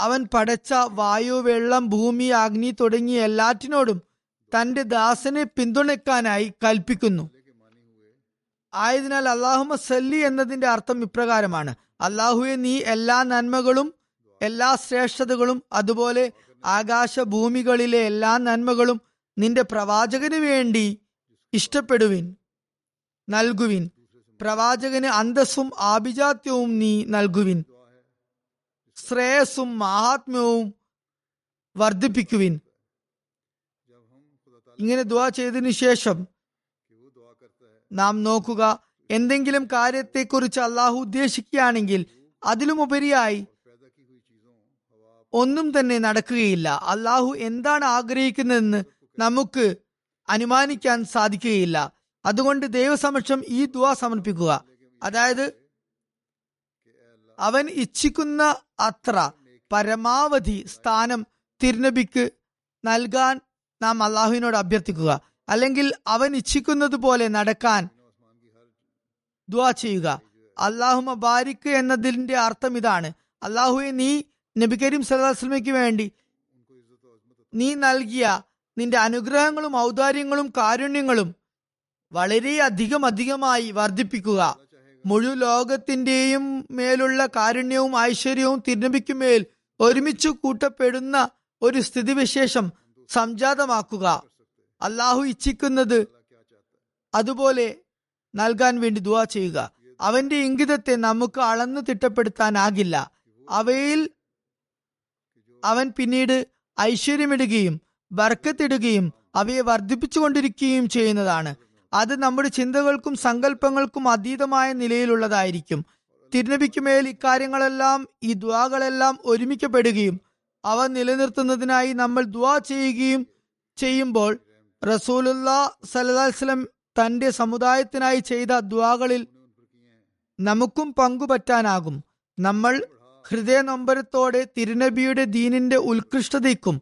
[SPEAKER 1] അവൻ പടച്ച വായു വെള്ളം ഭൂമി അഗ്നി തുടങ്ങിയ എല്ലാറ്റിനോടും തന്റെ ദാസനെ പിന്തുണയ്ക്കാനായി കൽപ്പിക്കുന്നു. ആയതിനാൽ അള്ളാഹുമ സല്ലി എന്നതിന്റെ അർത്ഥം ഇപ്രകാരമാണ്. അള്ളാഹുവെ നീ എല്ലാ നന്മകളും എല്ലാ ശ്രേഷ്ഠതകളും അതുപോലെ ആകാശ ഭൂമികളിലെ എല്ലാ നന്മകളും നിന്റെ പ്രവാചകന് വേണ്ടി ഇഷ്ടപ്പെടുവിൻ നൽകുവിൻ. പ്രവാചകന് അന്തസ്സും ആഭിജാത്യവും നീ നൽകുവിൻ. ശ്രേയസ്സും മഹാത്മ്യവും വർദ്ധിപ്പിക്കുവിൻ. ഇങ്ങനെ ദ ചെയ്തതിനു ശേഷം നാം നോക്കുക എന്തെങ്കിലും കാര്യത്തെക്കുറിച്ച് അള്ളാഹു ഉദ്ദേശിക്കുകയാണെങ്കിൽ അതിലുമുപരിയായി ഒന്നും തന്നെ നടക്കുകയില്ല. അള്ളാഹു എന്താണ് ആഗ്രഹിക്കുന്നതെന്ന് നമുക്ക് അനുമാനിക്കാൻ സാധിക്കുകയില്ല. അതുകൊണ്ട് ദൈവസമക്ഷം ഈ ദുവ സമർപ്പിക്കുക. അതായത് അവൻ ഇച്ഛിക്കുന്ന അത്ര പരമാവധി സ്ഥാനം തിരുനബിക്ക് നൽകാൻ നാം അള്ളാഹുവിനോട് അഭ്യർത്ഥിക്കുക. അല്ലെങ്കിൽ അവൻ ഇച്ഛിക്കുന്നത് പോലെ നടക്കാൻ ദ ചെയ്യുക. അള്ളാഹുമ ബാരിക്ക് എന്നതിന്റെ അർത്ഥം ഇതാണ്. അള്ളാഹുവെ നീ നബി കരീം സല്ലാസ്ലമയ്ക്ക് വേണ്ടി. നീ നൽകിയ നിന്റെ അനുഗ്രഹങ്ങളും ഔദാര്യങ്ങളും കാരുണ്യങ്ങളും വളരെ അധികം അധികമായി വർദ്ധിപ്പിക്കുക. മുഴു ലോകത്തിന്റെയും മേലുള്ള കാരുണ്യവും ഐശ്വര്യവും തിരുനബിക്കുമേൽ ഒരുമിച്ച് കൂട്ടപ്പെടുന്ന ഒരു സ്ഥിതിവിശേഷം സംജാതമാക്കുക. അള്ളാഹു ഇച്ഛിക്കുന്നത് അതുപോലെ നൽകാൻ വേണ്ടി ദുവാ ചെയ്യുക. അവന്റെ ഇംഗിതത്തെ നമുക്ക് അളന്നു തിട്ടപ്പെടുത്താനാകില്ല. അവയിൽ അവൻ പിന്നീട് ഐശ്വര്യമിടുകയും ബർക്കത്തിടുകയും അവയെ വർദ്ധിപ്പിച്ചുകൊണ്ടിരിക്കുകയും ചെയ്യുന്നതാണ്. അത് നമ്മുടെ ചിന്തകൾക്കും സങ്കല്പങ്ങൾക്കും അതീതമായ നിലയിലുള്ളതായിരിക്കും. തിരുനബിക്കുമേൽ ഇക്കാര്യങ്ങളെല്ലാം ഈ ദ്വാകളെല്ലാം ഒരുമിക്കപ്പെടുകയും അവ നിലനിർത്തുന്നതിനായി നമ്മൾ ദ്വാ ചെയ്യുകയും ചെയ്യുമ്പോൾ റസൂലുല്ലാ സലഹ്സ്ലം തന്റെ സമുദായത്തിനായി ചെയ്ത ദ്വാകളിൽ നമുക്കും പങ്കുപറ്റാനാകും. നമ്മൾ ഹൃദയനൊമ്പരത്തോടെ തിരുനബിയുടെ ദീനിന്റെ ഉത്കൃഷ്ടതയ്ക്കും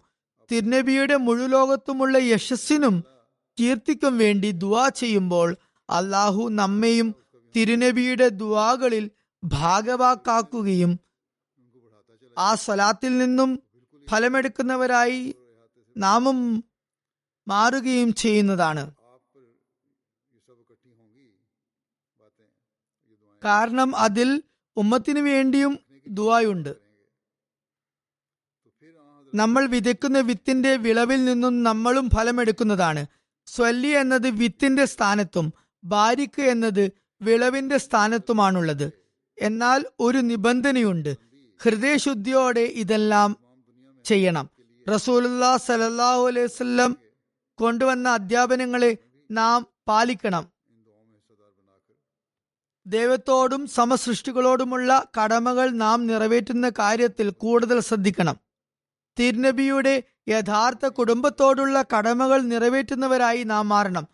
[SPEAKER 1] തിരുനബിയുടെ മുഴുലോകത്തുമുള്ള യശസ്സിനും കീർത്തിക്കും വേണ്ടി ദുവാ ചെയ്യുമ്പോൾ അള്ളാഹു നമ്മയും തിരുനബിയുടെ ദുവാകളിൽ ഭാഗവാക്കാക്കുകയും ആ സ്വലാത്തിൽ നിന്നും ഫലമെടുക്കുന്നവരായി നാമും മാറുകയും ചെയ്യുന്നതാണ്. കാരണം അതിൽ ഉമ്മത്തിനു വേണ്ടിയും ദുവായുണ്ട് നമ്മൾ വിതയ്ക്കുന്ന വിത്തിന്റെ വിളവിൽ നിന്നും നമ്മളും ഫലമെടുക്കുന്നതാണ്. സ്വല്ലി എന്നത് വിത്തിന്റെ സ്ഥാനത്തും ബാരിക്ക് എന്നത് വിളവിന്റെ സ്ഥാനത്തുമാണുള്ളത്. എന്നാൽ ഒരു നിബന്ധനയുണ്ട്. ഹൃദയശുദ്ധിയോടെ ഇതെല്ലാം ചെയ്യണം. റസൂലുല്ലാ അലൈഹി വസല്ലം കൊണ്ടുവന്ന അധ്യാപനങ്ങളെ നാം പാലിക്കണം. ദൈവത്തോടും സമസൃഷ്ടികളോടുമുള്ള കടമകൾ നാം നിറവേറ്റുന്ന കാര്യത്തിൽ കൂടുതൽ ശ്രദ്ധിക്കണം. തിരുനബിയുടെ യഥാർത്ഥ കുടുംബത്തോടുള്ള കടമകൾ നിറവേറ്റുന്നവരായി നാം മാറണം.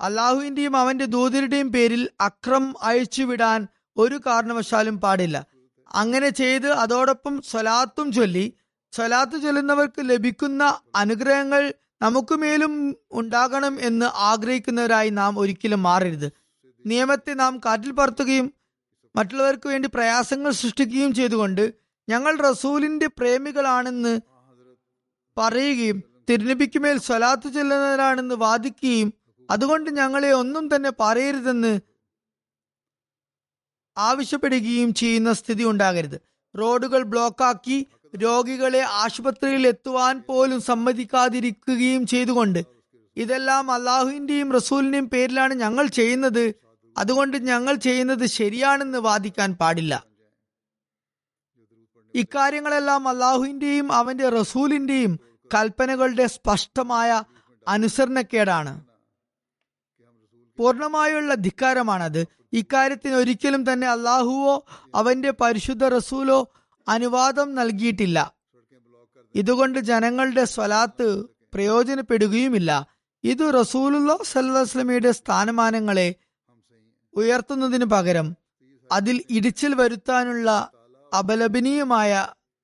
[SPEAKER 1] അള്ളാഹുവിന്റെയും അവന്റെ ദൂതരുടെയും പേരിൽ അക്രം അയച്ചുവിടാൻ ഒരു കാരണവശാലും പാടില്ല. അങ്ങനെ ചെയ്ത് അതോടൊപ്പം സ്വലാത്തും ചൊല്ലി. സ്വലാത്ത് ചൊല്ലുന്നവർക്ക് ലഭിക്കുന്ന അനുഗ്രഹങ്ങൾ നമുക്കുമേലും ഉണ്ടാകണം എന്ന് ആഗ്രഹിക്കുന്നവരായി നാം ഒരിക്കലും മാറരുത്. നിയമത്തെ നാം കാറ്റിൽ പറത്തുകയും മറ്റുള്ളവർക്ക് വേണ്ടി പ്രയാസങ്ങൾ സൃഷ്ടിക്കുകയും ചെയ്തുകൊണ്ട് ഞങ്ങൾ റസൂലിന്റെ പ്രേമികളാണെന്ന് പറയുകയും തിരുനബിക്കുമേൽ സ്വലാത്ത് ചെല്ലുന്നവരാണെന്ന് വാദിക്കുകയും അതുകൊണ്ട് ഞങ്ങളെ ഒന്നും തന്നെ പറയരുതെന്ന് ആവശ്യപ്പെടുകയും ചെയ്യുന്ന സ്ഥിതി ഉണ്ടാകരുത്. റോഡുകൾ ബ്ലോക്കാക്കി രോഗികളെ ആശുപത്രിയിൽ എത്തുവാൻ പോലും സമ്മതിക്കാതിരിക്കുകയും ചെയ്തുകൊണ്ട് ഇതെല്ലാം അള്ളാഹുവിന്റെയും റസൂലിന്റെയും പേരിലാണ് ഞങ്ങൾ ചെയ്യുന്നത് അതുകൊണ്ട് ഞങ്ങൾ ചെയ്യുന്നത് ശരിയാണെന്ന് വാദിക്കാൻ പാടില്ല. ഇക്കാര്യങ്ങളെല്ലാം അള്ളാഹുവിന്റെയും അവന്റെ റസൂലിന്റെയും കൽപ്പനകളുടെ സ്പഷ്ടമായ അനുസരണക്കേടാണ്. പൂർണമായുള്ള ധിക്കാരമാണത്. ഇക്കാര്യത്തിന് ഒരിക്കലും തന്നെ അള്ളാഹുവോ അവന്റെ പരിശുദ്ധ റസൂലോ അനുവാദം നൽകിയിട്ടില്ല. ഇതുകൊണ്ട് ജനങ്ങളുടെ സ്വലാത്ത് പ്രയോജനപ്പെടുകയുമില്ല. ഇത് റസൂലുല്ലോ സല്ലാസ്ലമിയുടെ സ്ഥാനമാനങ്ങളെ ഉയർത്തുന്നതിന് പകരം അതിൽ ഇടിച്ചിൽ വരുത്താനുള്ള അപലപനീയമായ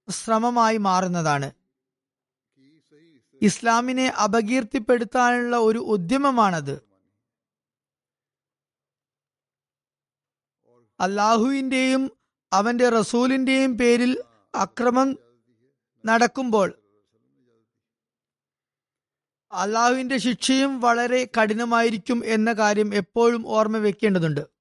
[SPEAKER 1] ശ്രമമായി മാറുന്നതാണ്. ഇസ്ലാമിനെ അപകീർത്തിപ്പെടുത്താനുള്ള ഒരു ഉദ്യമമാണത്. അള്ളാഹുവിന്റെയും അവന്റെ റസൂലിന്റെയും പേരിൽ അക്രമം നടക്കുമ്പോൾ അള്ളാഹുവിന്റെ ശിക്ഷയും വളരെ കഠിനമായിരിക്കും എന്ന കാര്യം എപ്പോഴും ഓർമ്മ വെക്കേണ്ടതുണ്ട്.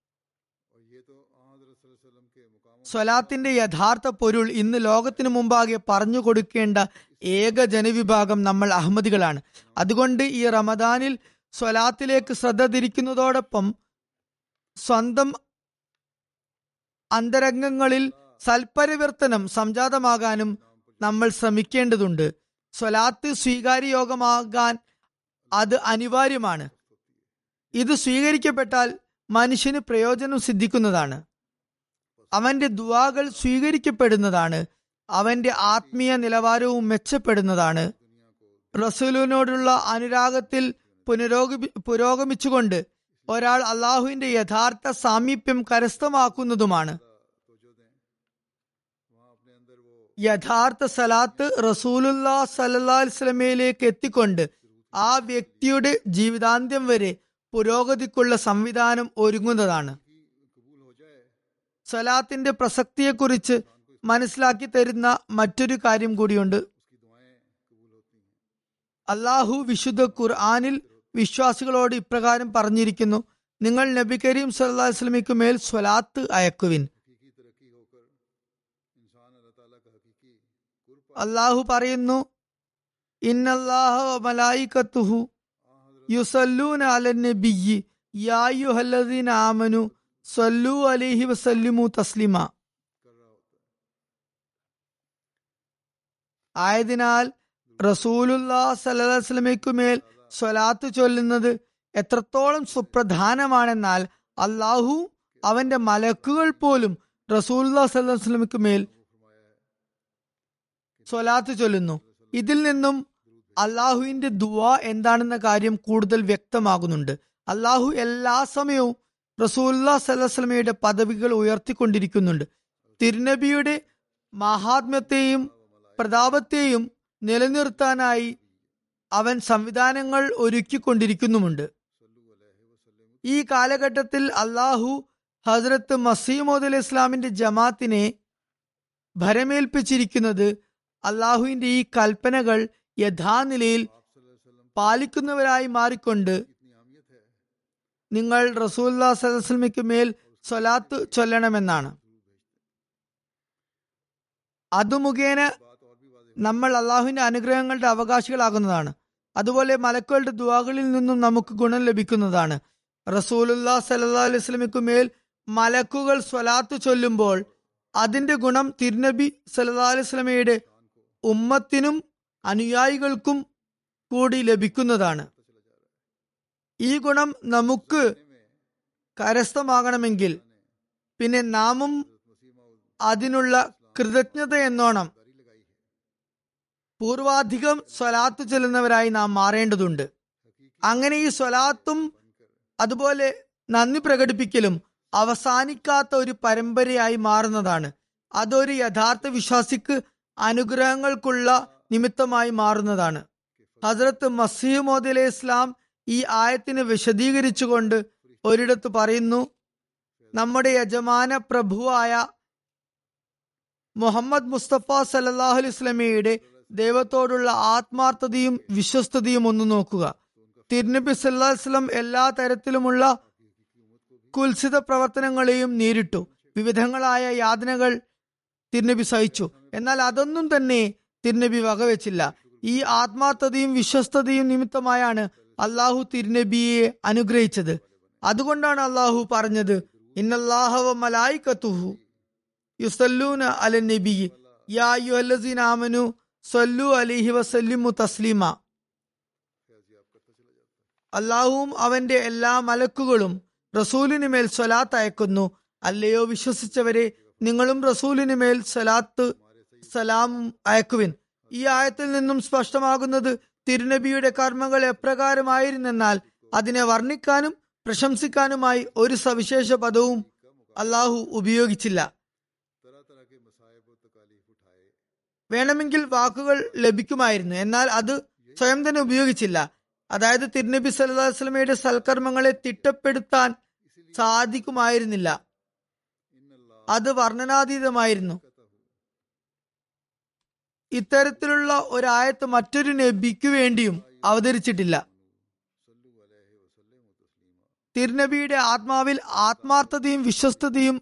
[SPEAKER 1] സ്വലാത്തിന്റെ യഥാർത്ഥ പൊരുൾ ഇന്ന് ലോകത്തിനു മുമ്പാകെ പറഞ്ഞു കൊടുക്കേണ്ട ഏക ജനവിഭാഗം നമ്മൾ അഹമ്മദികളാണ്. അതുകൊണ്ട് ഈ റമദാനിൽ സ്വലാത്തിലേക്ക് ശ്രദ്ധ തിരിക്കുന്നതോടൊപ്പം സ്വന്തം അന്തരംഗങ്ങളിൽ സൽപരിവർത്തനം സംജാതമാകാനും നമ്മൾ ശ്രമിക്കേണ്ടതുണ്ട്. സ്വലാത്ത് സ്വീകാര്യയോഗമാകാൻ അത് അനിവാര്യമാണ്. ഇത് സ്വീകരിക്കപ്പെട്ടാൽ മനുഷ്യന് പ്രയോജനം സിദ്ധിക്കുന്നതാണ്. അവന്റെ ദുവാകൾ സ്വീകരിക്കപ്പെടുന്നതാണ്. അവന്റെ ആത്മീയ നിലവാരവും മെച്ചപ്പെടുന്നതാണ്. റസൂലിനോടുള്ള അനുരാഗത്തിൽ പുനരോഗി പുരോഗമിച്ചുകൊണ്ട് ഒരാൾ അള്ളാഹുവിന്റെ യഥാർത്ഥ സാമീപ്യം കരസ്ഥമാക്കുന്നതുമാണ്. യഥാർത്ഥ സലാത്ത് റസൂലുല്ലാ സല്ലാ സ്വലമയിലേക്ക് എത്തിക്കൊണ്ട് ആ വ്യക്തിയുടെ ജീവിതാന്ത്യം വരെ പുരോഗതിക്കുള്ള സംവിധാനം ഒരുങ്ങുന്നതാണ്. സലാത്തിന്റെ പ്രസക്തിയെക്കുറിച്ച് മനസ്സിലാക്കി തരുന്ന മറ്റൊരു കാര്യം കൂടിയുണ്ട്. അള്ളാഹു വിശുദ്ധ ഖുർആാനിൽ വിശ്വാസികളോട് ഇപ്രകാരം പറഞ്ഞിരിക്കുന്നു നിങ്ങൾ നബി കരീം സല്ലാ വസ്ലമിക്ക് മേൽ സ്വലാത്ത് അയക്കുവിൻ. അള്ളാഹു പറയുന്നു ഇന്നല്ലാഹു മലായിക്കത്തുഹു യുസല്ലൂന അലൻ നബിയ്യി യായുഹല്ലദീൻ ആമനു സല്ലു അലിഹി വസല്ലിമു തസ്ലിമ. ആയതിനാൽ റസൂലുല്ലാ സലഹ്സ്ലമയ്ക്കുമേൽ സ്വലാത്ത് ചൊല്ലുന്നത് എത്രത്തോളം സുപ്രധാനമാണെന്നാൽ അള്ളാഹു അവന്റെ മലക്കുകൾ പോലും റസൂല്ലാ സല്ലാസ്ലമിക്ക് മേൽ സ്വലാത്ത് ചൊല്ലുന്നു. ഇതിൽ നിന്നും അള്ളാഹുവിന്റെ ദുവ എന്താണെന്ന കാര്യം കൂടുതൽ വ്യക്തമാകുന്നുണ്ട്. അള്ളാഹു എല്ലാ സമയവും റസൂല്ലാ സല്ലാസ്ലമയുടെ പദവികൾ ഉയർത്തിക്കൊണ്ടിരിക്കുന്നുണ്ട്. തിരുനബിയുടെ മഹാത്മ്യത്തെയും പ്രതാപത്തെയും നിലനിർത്താനായി അവൻ സംവിധാനങ്ങൾ ഒരുക്കിക്കൊണ്ടിരിക്കുന്നുമുണ്ട്. ഈ കാലഘട്ടത്തിൽ അള്ളാഹു ഹസ്രത്ത് മസീമോദ് അലി ഇസ്ലാമിന്റെ ജമാത്തിനെ ഭരമേൽപ്പിച്ചിരിക്കുന്നത് അള്ളാഹുവിന്റെ ഈ കൽപ്പനകൾ യഥാനിലയിൽ പാലിക്കുന്നവരായി മാറിക്കൊണ്ട് നിങ്ങൾ റസൂല്ലാ സലസ്ലമിക്ക് മേൽ സ്വലാത്ത് ചൊല്ലണമെന്നാണ്. അതു മുഖേന നമ്മൾ അള്ളാഹുവിന്റെ അനുഗ്രഹങ്ങളുടെ അവകാശികളാകുന്നതാണ്. അതുപോലെ മലക്കുകളുടെ ദുവാകളിൽ നിന്നും നമുക്ക് ഗുണം ലഭിക്കുന്നതാണ്. റസൂലുല്ലാ സല്ലാ മേൽ മലക്കുകൾ സ്വലാത്ത് ചൊല്ലുമ്പോൾ അതിന്റെ ഗുണം തിരുനബി സല്ലാ അലൈഹി സ്വലമയുടെ ഉമ്മത്തിനും അനുയായികൾക്കും കൂടി ലഭിക്കുന്നതാണ്. ഈ ഗുണം നമുക്ക് കരസ്ഥമാകണമെങ്കിൽ പിന്നെ നാമും അതിനുള്ള കൃതജ്ഞത എന്നോണം പൂർവാധികം സ്വലാത്ത് ചെല്ലുന്നവരായി നാം മാറേണ്ടതുണ്ട്. അങ്ങനെ ഈ സ്വലാത്തും അതുപോലെ നന്ദി പ്രകടിപ്പിക്കലും അവസാനിക്കാത്ത ഒരു പരമ്പരയായി മാറുന്നതാണ്. അതൊരു യഥാർത്ഥ വിശ്വാസിക്ക് അനുഗ്രഹങ്ങൾക്കുള്ള നിമിത്തമായി മാറുന്നതാണ്. ഹസരത്ത് മസീമോദ് അലൈഹി ഇസ്ലാം ഈ ആയത്തിന് വിശദീകരിച്ചുകൊണ്ട് ഒരിടത്ത് പറയുന്നു നമ്മുടെ യജമാന പ്രഭുവായ മുഹമ്മദ് മുസ്തഫ സല്ലാഹു അലൈഹി സ്വലമയുടെ ദൈവത്തോടുള്ള ആത്മാർത്ഥതയും വിശ്വസ്തതയും ഒന്ന് നോക്കുക. തിരുനബി സല്ലാസ്ലം എല്ലാ തരത്തിലുമുള്ള കുൽസിത പ്രവർത്തനങ്ങളെയും നേരിട്ടു. വിവിധങ്ങളായ യാതനകൾ തിരുനബി സഹിച്ചു. എന്നാൽ അതൊന്നും തന്നെ തിരുനബി വകവെച്ചില്ല. ഈ ആത്മാർത്ഥതയും വിശ്വസ്തതയും നിമിത്തമായാണ് അള്ളാഹു തിരുനബിയെ അനുഗ്രഹിച്ചത്. അതുകൊണ്ടാണ് അള്ളാഹു പറഞ്ഞത് യുസല്ലൂന സല്ലു അള്ളാഹുവും അവന്റെ എല്ലാ മലക്കുകളും റസൂലിന് മേൽ സ്വലാത്ത് അയക്കുന്നു. അല്ലയോ വിശ്വസിച്ചവരെ നിങ്ങളും റസൂലിന് മേൽ സലാത്ത് സലാം അയക്കുവിൻ. ഈ ആയത്തിൽ നിന്നും സ്പഷ്ടമാകുന്നത് തിരുനബിയുടെ കർമ്മങ്ങൾ എപ്രകാരമായിരുന്നെന്നാൽ അതിനെ വർണിക്കാനും പ്രശംസിക്കാനുമായി ഒരു സവിശേഷ പദവും അള്ളാഹു ഉപയോഗിച്ചില്ല. വേണമെങ്കിൽ വാക്കുകൾ ലഭിക്കുമായിരുന്നു. എന്നാൽ അത് സ്വയം തന്നെ ഉപയോഗിച്ചില്ല. അതായത് തിരുനബി സല്ലല്ലാഹു അലൈഹി വസല്ലമയുടെ സൽക്കർമ്മങ്ങളെ തിട്ടപ്പെടുത്താൻ സാധിക്കുമായിരുന്നില്ല. അത് വർണനാതീതമായിരുന്നു. ഇത്തരത്തിലുള്ള ഒരായത്ത് മറ്റൊരു നബിക്കു വേണ്ടിയും അവതരിച്ചിട്ടില്ല. തിരുനബിയുടെ ആത്മാവിൽ ആത്മാർത്ഥതയും വിശ്വസ്തതയും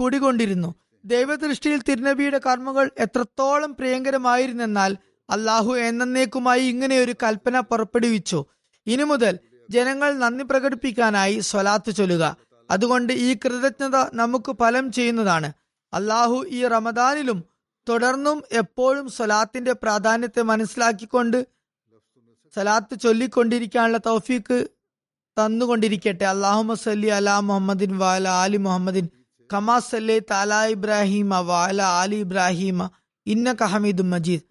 [SPEAKER 1] കുടികൊണ്ടിരുന്നു ദൈവദൃഷ്ടിയിൽ തിരുനബിയുടെ കർമ്മങ്ങൾ എത്രത്തോളം പ്രിയങ്കരമായിരുന്നെന്നാൽ അള്ളാഹു എന്നേക്കുമായി ഇങ്ങനെ ഒരു കൽപ്പന പുറപ്പെടുവിച്ചു. ഇനി മുതൽ ജനങ്ങൾ നന്ദി പ്രകടിപ്പിക്കാനായി സ്വലാത്ത് ചൊല്ലുക. അതുകൊണ്ട് ഈ കൃതജ്ഞത നമുക്ക് ഫലം ചെയ്യുന്നതാണ്. അള്ളാഹു ഈ റമദാനിലും തുടർന്നും എപ്പോഴും സ്വലാത്തിന്റെ പ്രാധാന്യത്തെ മനസ്സിലാക്കിക്കൊണ്ട് സലാത്ത് ചൊല്ലിക്കൊണ്ടിരിക്കാനുള്ള തൗഫീക്ക് തന്നുകൊണ്ടിരിക്കട്ടെ. അള്ളാഹു സല്ലി അലാ മുഹമ്മദിൻ വാല ആലി മുഹമ്മദിൻ കമാ സല്ലെ താല ഇബ്രാഹിമ വാല ആലി ഇബ്രാഹിമ ഇന്ന കഹമീദ് മജീദ്.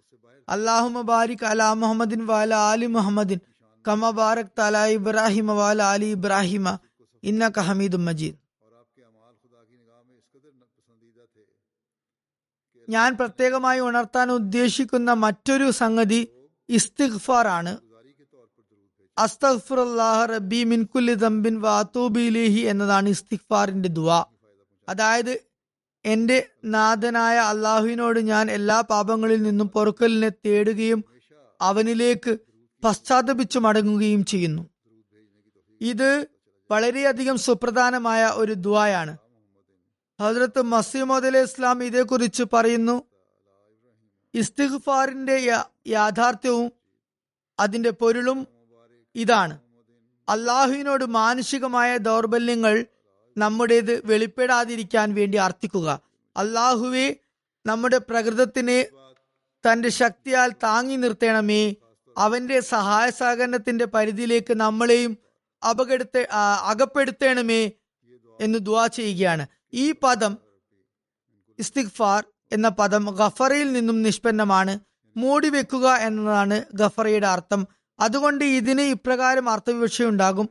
[SPEAKER 1] അള്ളാഹു ബാരിക് അലാ മുഹമ്മദിൻ വാല ആലി മുഹമ്മദിൻ കമ ബാരക് താല ഇബ്രാഹിമ വാല ആലി ഇബ്രാഹിമ ഇന്നക ഹമീദ് മജീദ്. ഞാൻ പ്രത്യേകമായി ഉണർത്താൻ ഉദ്ദേശിക്കുന്ന മറ്റൊരു സംഗതി ഇസ്തിഗ്ഫാർ ആണ് അസ്തഗ്ഫുറുല്ലാഹ് റബ്ബി മിൻ കുല്ലി ദംബിൻ വാത്തൂബിലിഹി എന്നതാണ് ഇസ്തിഗ്ഫാറിന്റെ ദുവ അതായത് എന്റെ നാഥനായ അള്ളാഹുവിനോട് ഞാൻ എല്ലാ പാപങ്ങളിൽ നിന്നും പൊറുക്കലിനെ തേടുകയും അവനിലേക്ക് പശ്ചാത്തപിച്ചു മടങ്ങുകയും ചെയ്യുന്നു. ഇത് വളരെയധികം സുപ്രധാനമായ ഒരു ദ്വായാണ് ഹജ്രത്ത് മസീമദ് അലൈഹി ഇസ്ലാം ഇതേക്കുറിച്ച് പറയുന്നു ഇസ്തിഖ്ഫാറിന്റെ യാഥാർത്ഥ്യവും അതിന്റെ പൊരുളും ഇതാണ്. അള്ളാഹുവിനോട് മാനുഷികമായ ദൗർബല്യങ്ങൾ നമ്മുടേത് വെളിപ്പെടാതിരിക്കാൻ വേണ്ടി അർത്ഥിക്കുക. അള്ളാഹുവെ നമ്മുടെ പ്രകൃതത്തിനെ തന്റെ ശക്തിയാൽ താങ്ങി നിർത്തണമേ. അവന്റെ സഹായ സഹകരണത്തിന്റെ പരിധിയിലേക്ക് നമ്മളെയും അപകടത്തെ അകപ്പെടുത്തേണമേ എന്ന് ദുവാ ചെയ്യുകയാണ്. ഈ പദം ഇസ്തിഗ്ഫാർ എന്ന പദം ഗഫറയിൽ നിന്നും നിഷ്പന്നമാണ്. മൂടി വെക്കുക എന്നതാണ് ഗഫറയുടെ അർത്ഥം. അതുകൊണ്ട് ഇതിന് ഇപ്രകാരം അർത്ഥവിവക്ഷയുണ്ടാകും.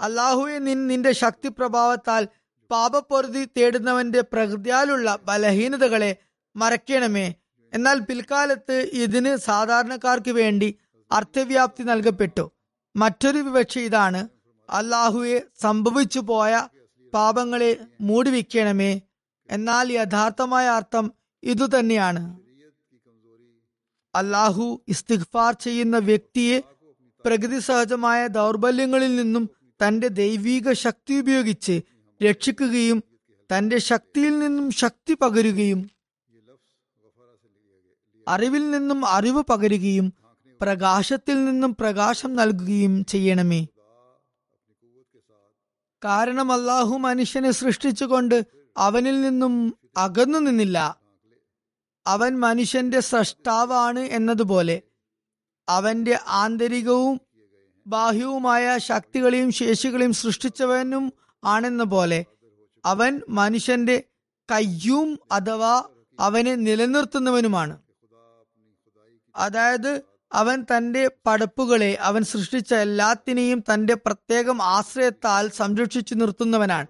[SPEAKER 1] അള്ളാഹുവെ നിൻ നിന്റെ ശക്തി പ്രഭാവത്താൽ പാപപ്പൊറുതി തേടുന്നവന്റെ പ്രകൃതിയാലുള്ള ബലഹീനതകളെ മറക്കണമേ എന്നാൽ പിൽക്കാലത്ത് ഇതിന് സാധാരണക്കാർക്ക് വേണ്ടി അർത്ഥവ്യാപ്തി നൽകപ്പെട്ടു. മറ്റൊരു വിവക്ഷ ഇതാണ് അള്ളാഹുവെ സംഭവിച്ചു പോയ പാപങ്ങളെ മൂടിവെക്കണമേ. എന്നാൽ യഥാർത്ഥമായ അർത്ഥം ഇതുതന്നെയാണ്. അല്ലാഹു ഇസ്തിഗ്ഫാർ ചെയ്യുന്ന വ്യക്തിയെ പ്രകൃതി സഹജമായ ദൗർബല്യങ്ങളിൽ നിന്നും തന്റെ ദൈവീക ശക്തി ഉപയോഗിച്ച് രക്ഷിക്കുകയും തന്റെ ശക്തിയിൽ നിന്നും ശക്തി പകരുകയും അറിവിൽ നിന്നും അറിവ് പകരുകയും പ്രകാശത്തിൽ നിന്നും പ്രകാശം നൽകുകയും ചെയ്യണമേ. കാരണം അള്ളാഹു മനുഷ്യനെ സൃഷ്ടിച്ചുകൊണ്ട് അവനിൽ നിന്നും അകന്നു നിന്നില്ല. അവൻ മനുഷ്യന്റെ സൃഷ്ടാവാണ് എന്നതുപോലെ അവന്റെ ആന്തരികവും ബാഹ്യവുമായ ശക്തികളെയും ശേഷികളെയും സൃഷ്ടിച്ചവനും ആണെന്ന പോലെ അവൻ മനുഷ്യന്റെ കയ്യും അഥവാ അവനെ നിലനിർത്തുന്നവനുമാണ്. അതായത് അവൻ തന്റെ പടപ്പുകളെ അവൻ സൃഷ്ടിച്ച എല്ലാത്തിനെയും തന്റെ പ്രത്യേകം ആശ്രയത്താൽ സംരക്ഷിച്ചു നിർത്തുന്നവനാണ്.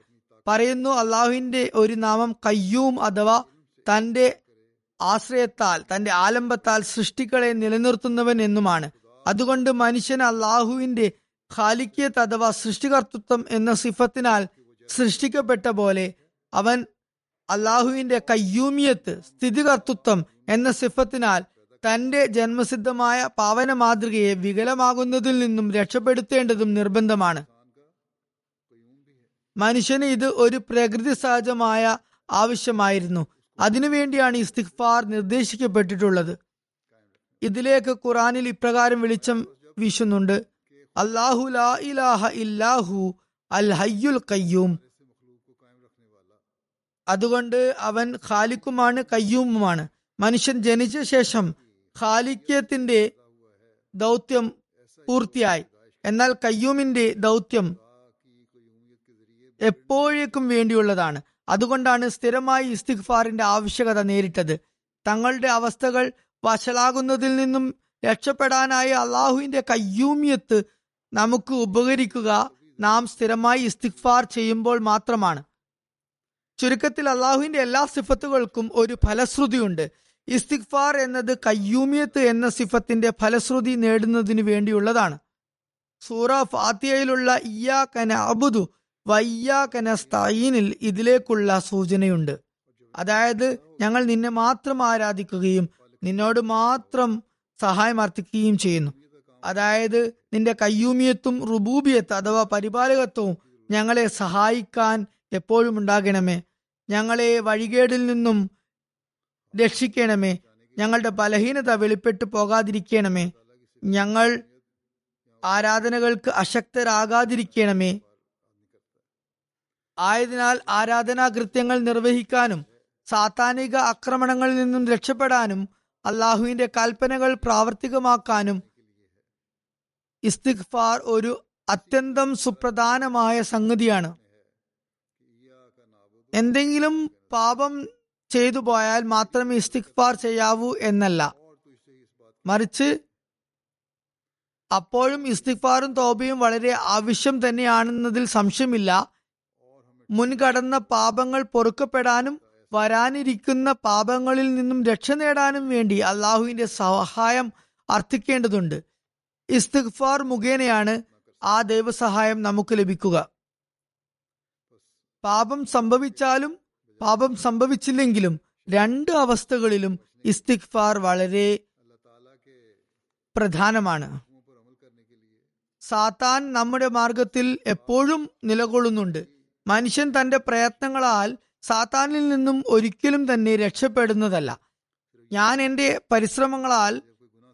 [SPEAKER 1] പറയുന്നു അള്ളാഹുവിന്റെ ഒരു നാമം കയ്യൂം അഥവാ തന്റെ ആശ്രയത്താൽ തന്റെ ആലംബത്താൽ സൃഷ്ടികളെ നിലനിർത്തുന്നവൻ എന്നുമാണ്. അതുകൊണ്ട് മനുഷ്യൻ അള്ളാഹുവിന്റെ ഖാലിക്കിയത്ത് അഥവാ സൃഷ്ടികർത്തൃത്വം എന്ന സിഫത്തിനാൽ സൃഷ്ടിക്കപ്പെട്ട പോലെ അവൻ അള്ളാഹുവിന്റെ കയ്യൂമിയത്ത് സ്ഥിതികർത്തൃത്വം എന്ന സിഫത്തിനാൽ തന്റെ ജന്മസിദ്ധമായ പാവന മാതൃകയെ വികലമാകുന്നതിൽ നിന്നും രക്ഷപ്പെടുത്തേണ്ടതും നിർബന്ധമാണ്. മനുഷ്യന് ഇത് ഒരു പ്രകൃതി സഹജമായ ആവശ്യമായിരുന്നു. അതിനുവേണ്ടിയാണ് ഇസ്തിഗ്ഫാർ നിർദ്ദേശിക്കപ്പെട്ടിട്ടുള്ളത്. ഇതിലേക്ക് ഖുറാനിൽ ഇപ്രകാരം വെളിച്ചം വീശുന്നുണ്ട്. അല്ലാഹു ലാ ഇലാഹ ഇല്ലാഹു അൽ ഹയ്യുൽ കയ്യൂം അതുകൊണ്ട് അവൻ ഖാലിക്കുമാണ് കയ്യൂമുമാണ് മനുഷ്യൻ ജനിച്ച ശേഷം ഖാലിക്യത്തിന്റെ ദൗത്യം പൂർത്തിയായി. എന്നാൽ കയ്യൂമിന്റെ ദൗത്യം എപ്പോഴേക്കും വേണ്ടിയുള്ളതാണ്. അതുകൊണ്ടാണ് സ്ഥിരമായി ഇസ്തിഖ്ഫാറിന്റെ ആവശ്യകത നേരിട്ടത്. തങ്ങളുടെ അവസ്ഥകൾ വഷളാകുന്നതിൽ നിന്നും രക്ഷപ്പെടാനായി അള്ളാഹുവിന്റെ കയ്യൂമിയത്ത് നമുക്ക് ഉപകരിക്കുക. നാം സ്ഥിരമായി ഇസ്തിഖ്ഫാർ ചെയ്യുമ്പോൾ മാത്രമാണ്. ചുരുക്കത്തിൽ അള്ളാഹുവിന്റെ എല്ലാ സിഫത്തുകൾക്കും ഒരു ഫലശ്രുതിയുണ്ട്. ഇസ്തിഗ്ഫാർ എന്നത് കയ്യൂമിയത്ത് എന്ന സിഫത്തിന്റെ ഫലശ്രുതി നേടുന്നതിന് വേണ്ടിയുള്ളതാണ്. സൂറ ഫാത്തിയയിലുള്ള ഇയാ കന അബുദു വയ്യാ കന സ്തായിനിൽ ഇതിലേക്കുള്ള സൂചനയുണ്ട്. അതായത് ഞങ്ങൾ നിന്നെ മാത്രം ആരാധിക്കുകയും നിന്നോട് മാത്രം സഹായം അർത്ഥിക്കുകയും ചെയ്യുന്നു. അതായത് നിന്റെ കയ്യൂമിയത്തും റുബൂബിയത്ത് അഥവാ പരിപാലകത്വവും ഞങ്ങളെ സഹായിക്കാൻ എപ്പോഴും ഉണ്ടാകണമേ. ഞങ്ങളെ വഴികേടിൽ നിന്നും രക്ഷിക്കണമേ. ഞങ്ങളുടെ ബലഹീനത വെളിപ്പെട്ടു പോകാതിരിക്കണമേ. ഞങ്ങൾ ആരാധനകൾക്ക് അശക്തരാകാതിരിക്കണമേ. ആയതിനാൽ ആരാധനാ കൃത്യങ്ങൾ നിർവഹിക്കാനും സാത്താനിക ആക്രമണങ്ങളിൽ നിന്നും രക്ഷപ്പെടാനും അള്ളാഹുവിന്റെ കൽപ്പനകൾ പ്രാവർത്തികമാക്കാനും ഇസ്തിഖ്ഫാർ ഒരു അത്യന്തം സുപ്രധാനമായ സംഗതിയാണ്. എന്തെങ്കിലും പാപം ചെയ്തു പോയാൽ മാത്രമേ ഇസ്തിഗ്ഫാർ ചെയ്യാവൂ എന്നല്ല. മറിച്ച് അപ്പോഴും ഇസ്തിഗ്ഫാറും തോബയും വളരെ ആവശ്യം തന്നെയാണെന്നതിൽ സംശയമില്ല. മുൻകടന്ന പാപങ്ങൾ പൊറുക്കപ്പെടാനും വരാനിരിക്കുന്ന പാപങ്ങളിൽ നിന്നും രക്ഷ നേടാനും വേണ്ടി അള്ളാഹുവിന്റെ സഹായം അർത്ഥിക്കേണ്ടതുണ്ട്. ഇസ്തിഖ്ഫാർ മുഖേനയാണ് ആ ദൈവസഹായം നമുക്ക് ലഭിക്കുക. പാപം സംഭവിച്ചാലും പാപം സംഭവിച്ചില്ലെങ്കിലും രണ്ട് അവസ്ഥകളിലും ഇസ്തിഖ്ഫാർ വളരെ പ്രധാനമാണ്. സാത്താൻ നമ്മുടെ മാർഗത്തിൽ എപ്പോഴും നിലകൊള്ളുന്നുണ്ട്. മനുഷ്യൻ തന്റെ പ്രയത്നങ്ങളാൽ സാത്താനിൽ നിന്നും ഒരിക്കലും തന്നെ രക്ഷപ്പെടുന്നതല്ല. ഞാൻ എന്റെ പരിശ്രമങ്ങളാൽ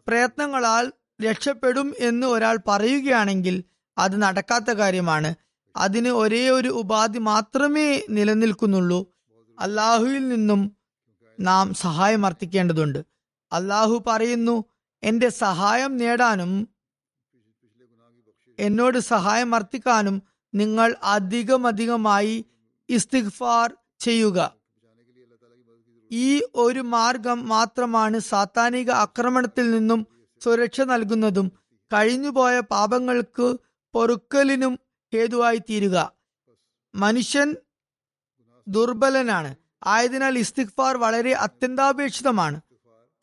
[SPEAKER 1] പ്രയത്നങ്ങളാൽ രക്ഷപ്പെടും എന്ന് ഒരാൾ പറയുകയാണെങ്കിൽ അത് നടക്കാത്ത കാര്യമാണ്. അതിന് ഒരേ ഒരു ഉപാധി മാത്രമേ നിലനിൽക്കുന്നുള്ളൂ. അള്ളാഹുവിൽ നിന്നും നാം സഹായം അർത്ഥിക്കേണ്ടതുണ്ട് അള്ളാഹു പറയുന്നു എന്റെ സഹായം നേടാനും എന്നോട് സഹായം അർത്ഥിക്കാനും നിങ്ങൾ അധികമധികമായി ഇസ്തിഗ്ഫാർ ചെയ്യുക. ഈ ഒരു മാർഗം മാത്രമാണ് സാത്താനിക ആക്രമണത്തിൽ നിന്നും സുരക്ഷ നൽകുന്നതും കഴിഞ്ഞുപോയ പാപങ്ങൾക്ക് പൊറുക്കലിനും ഹേതുവായി തീരുക മനുഷ്യൻ ദുർബലനാണ്. ആയതിനാൽ ഇസ്തിഖ്ഫാർ വളരെ അത്യന്താപേക്ഷിതമാണ്.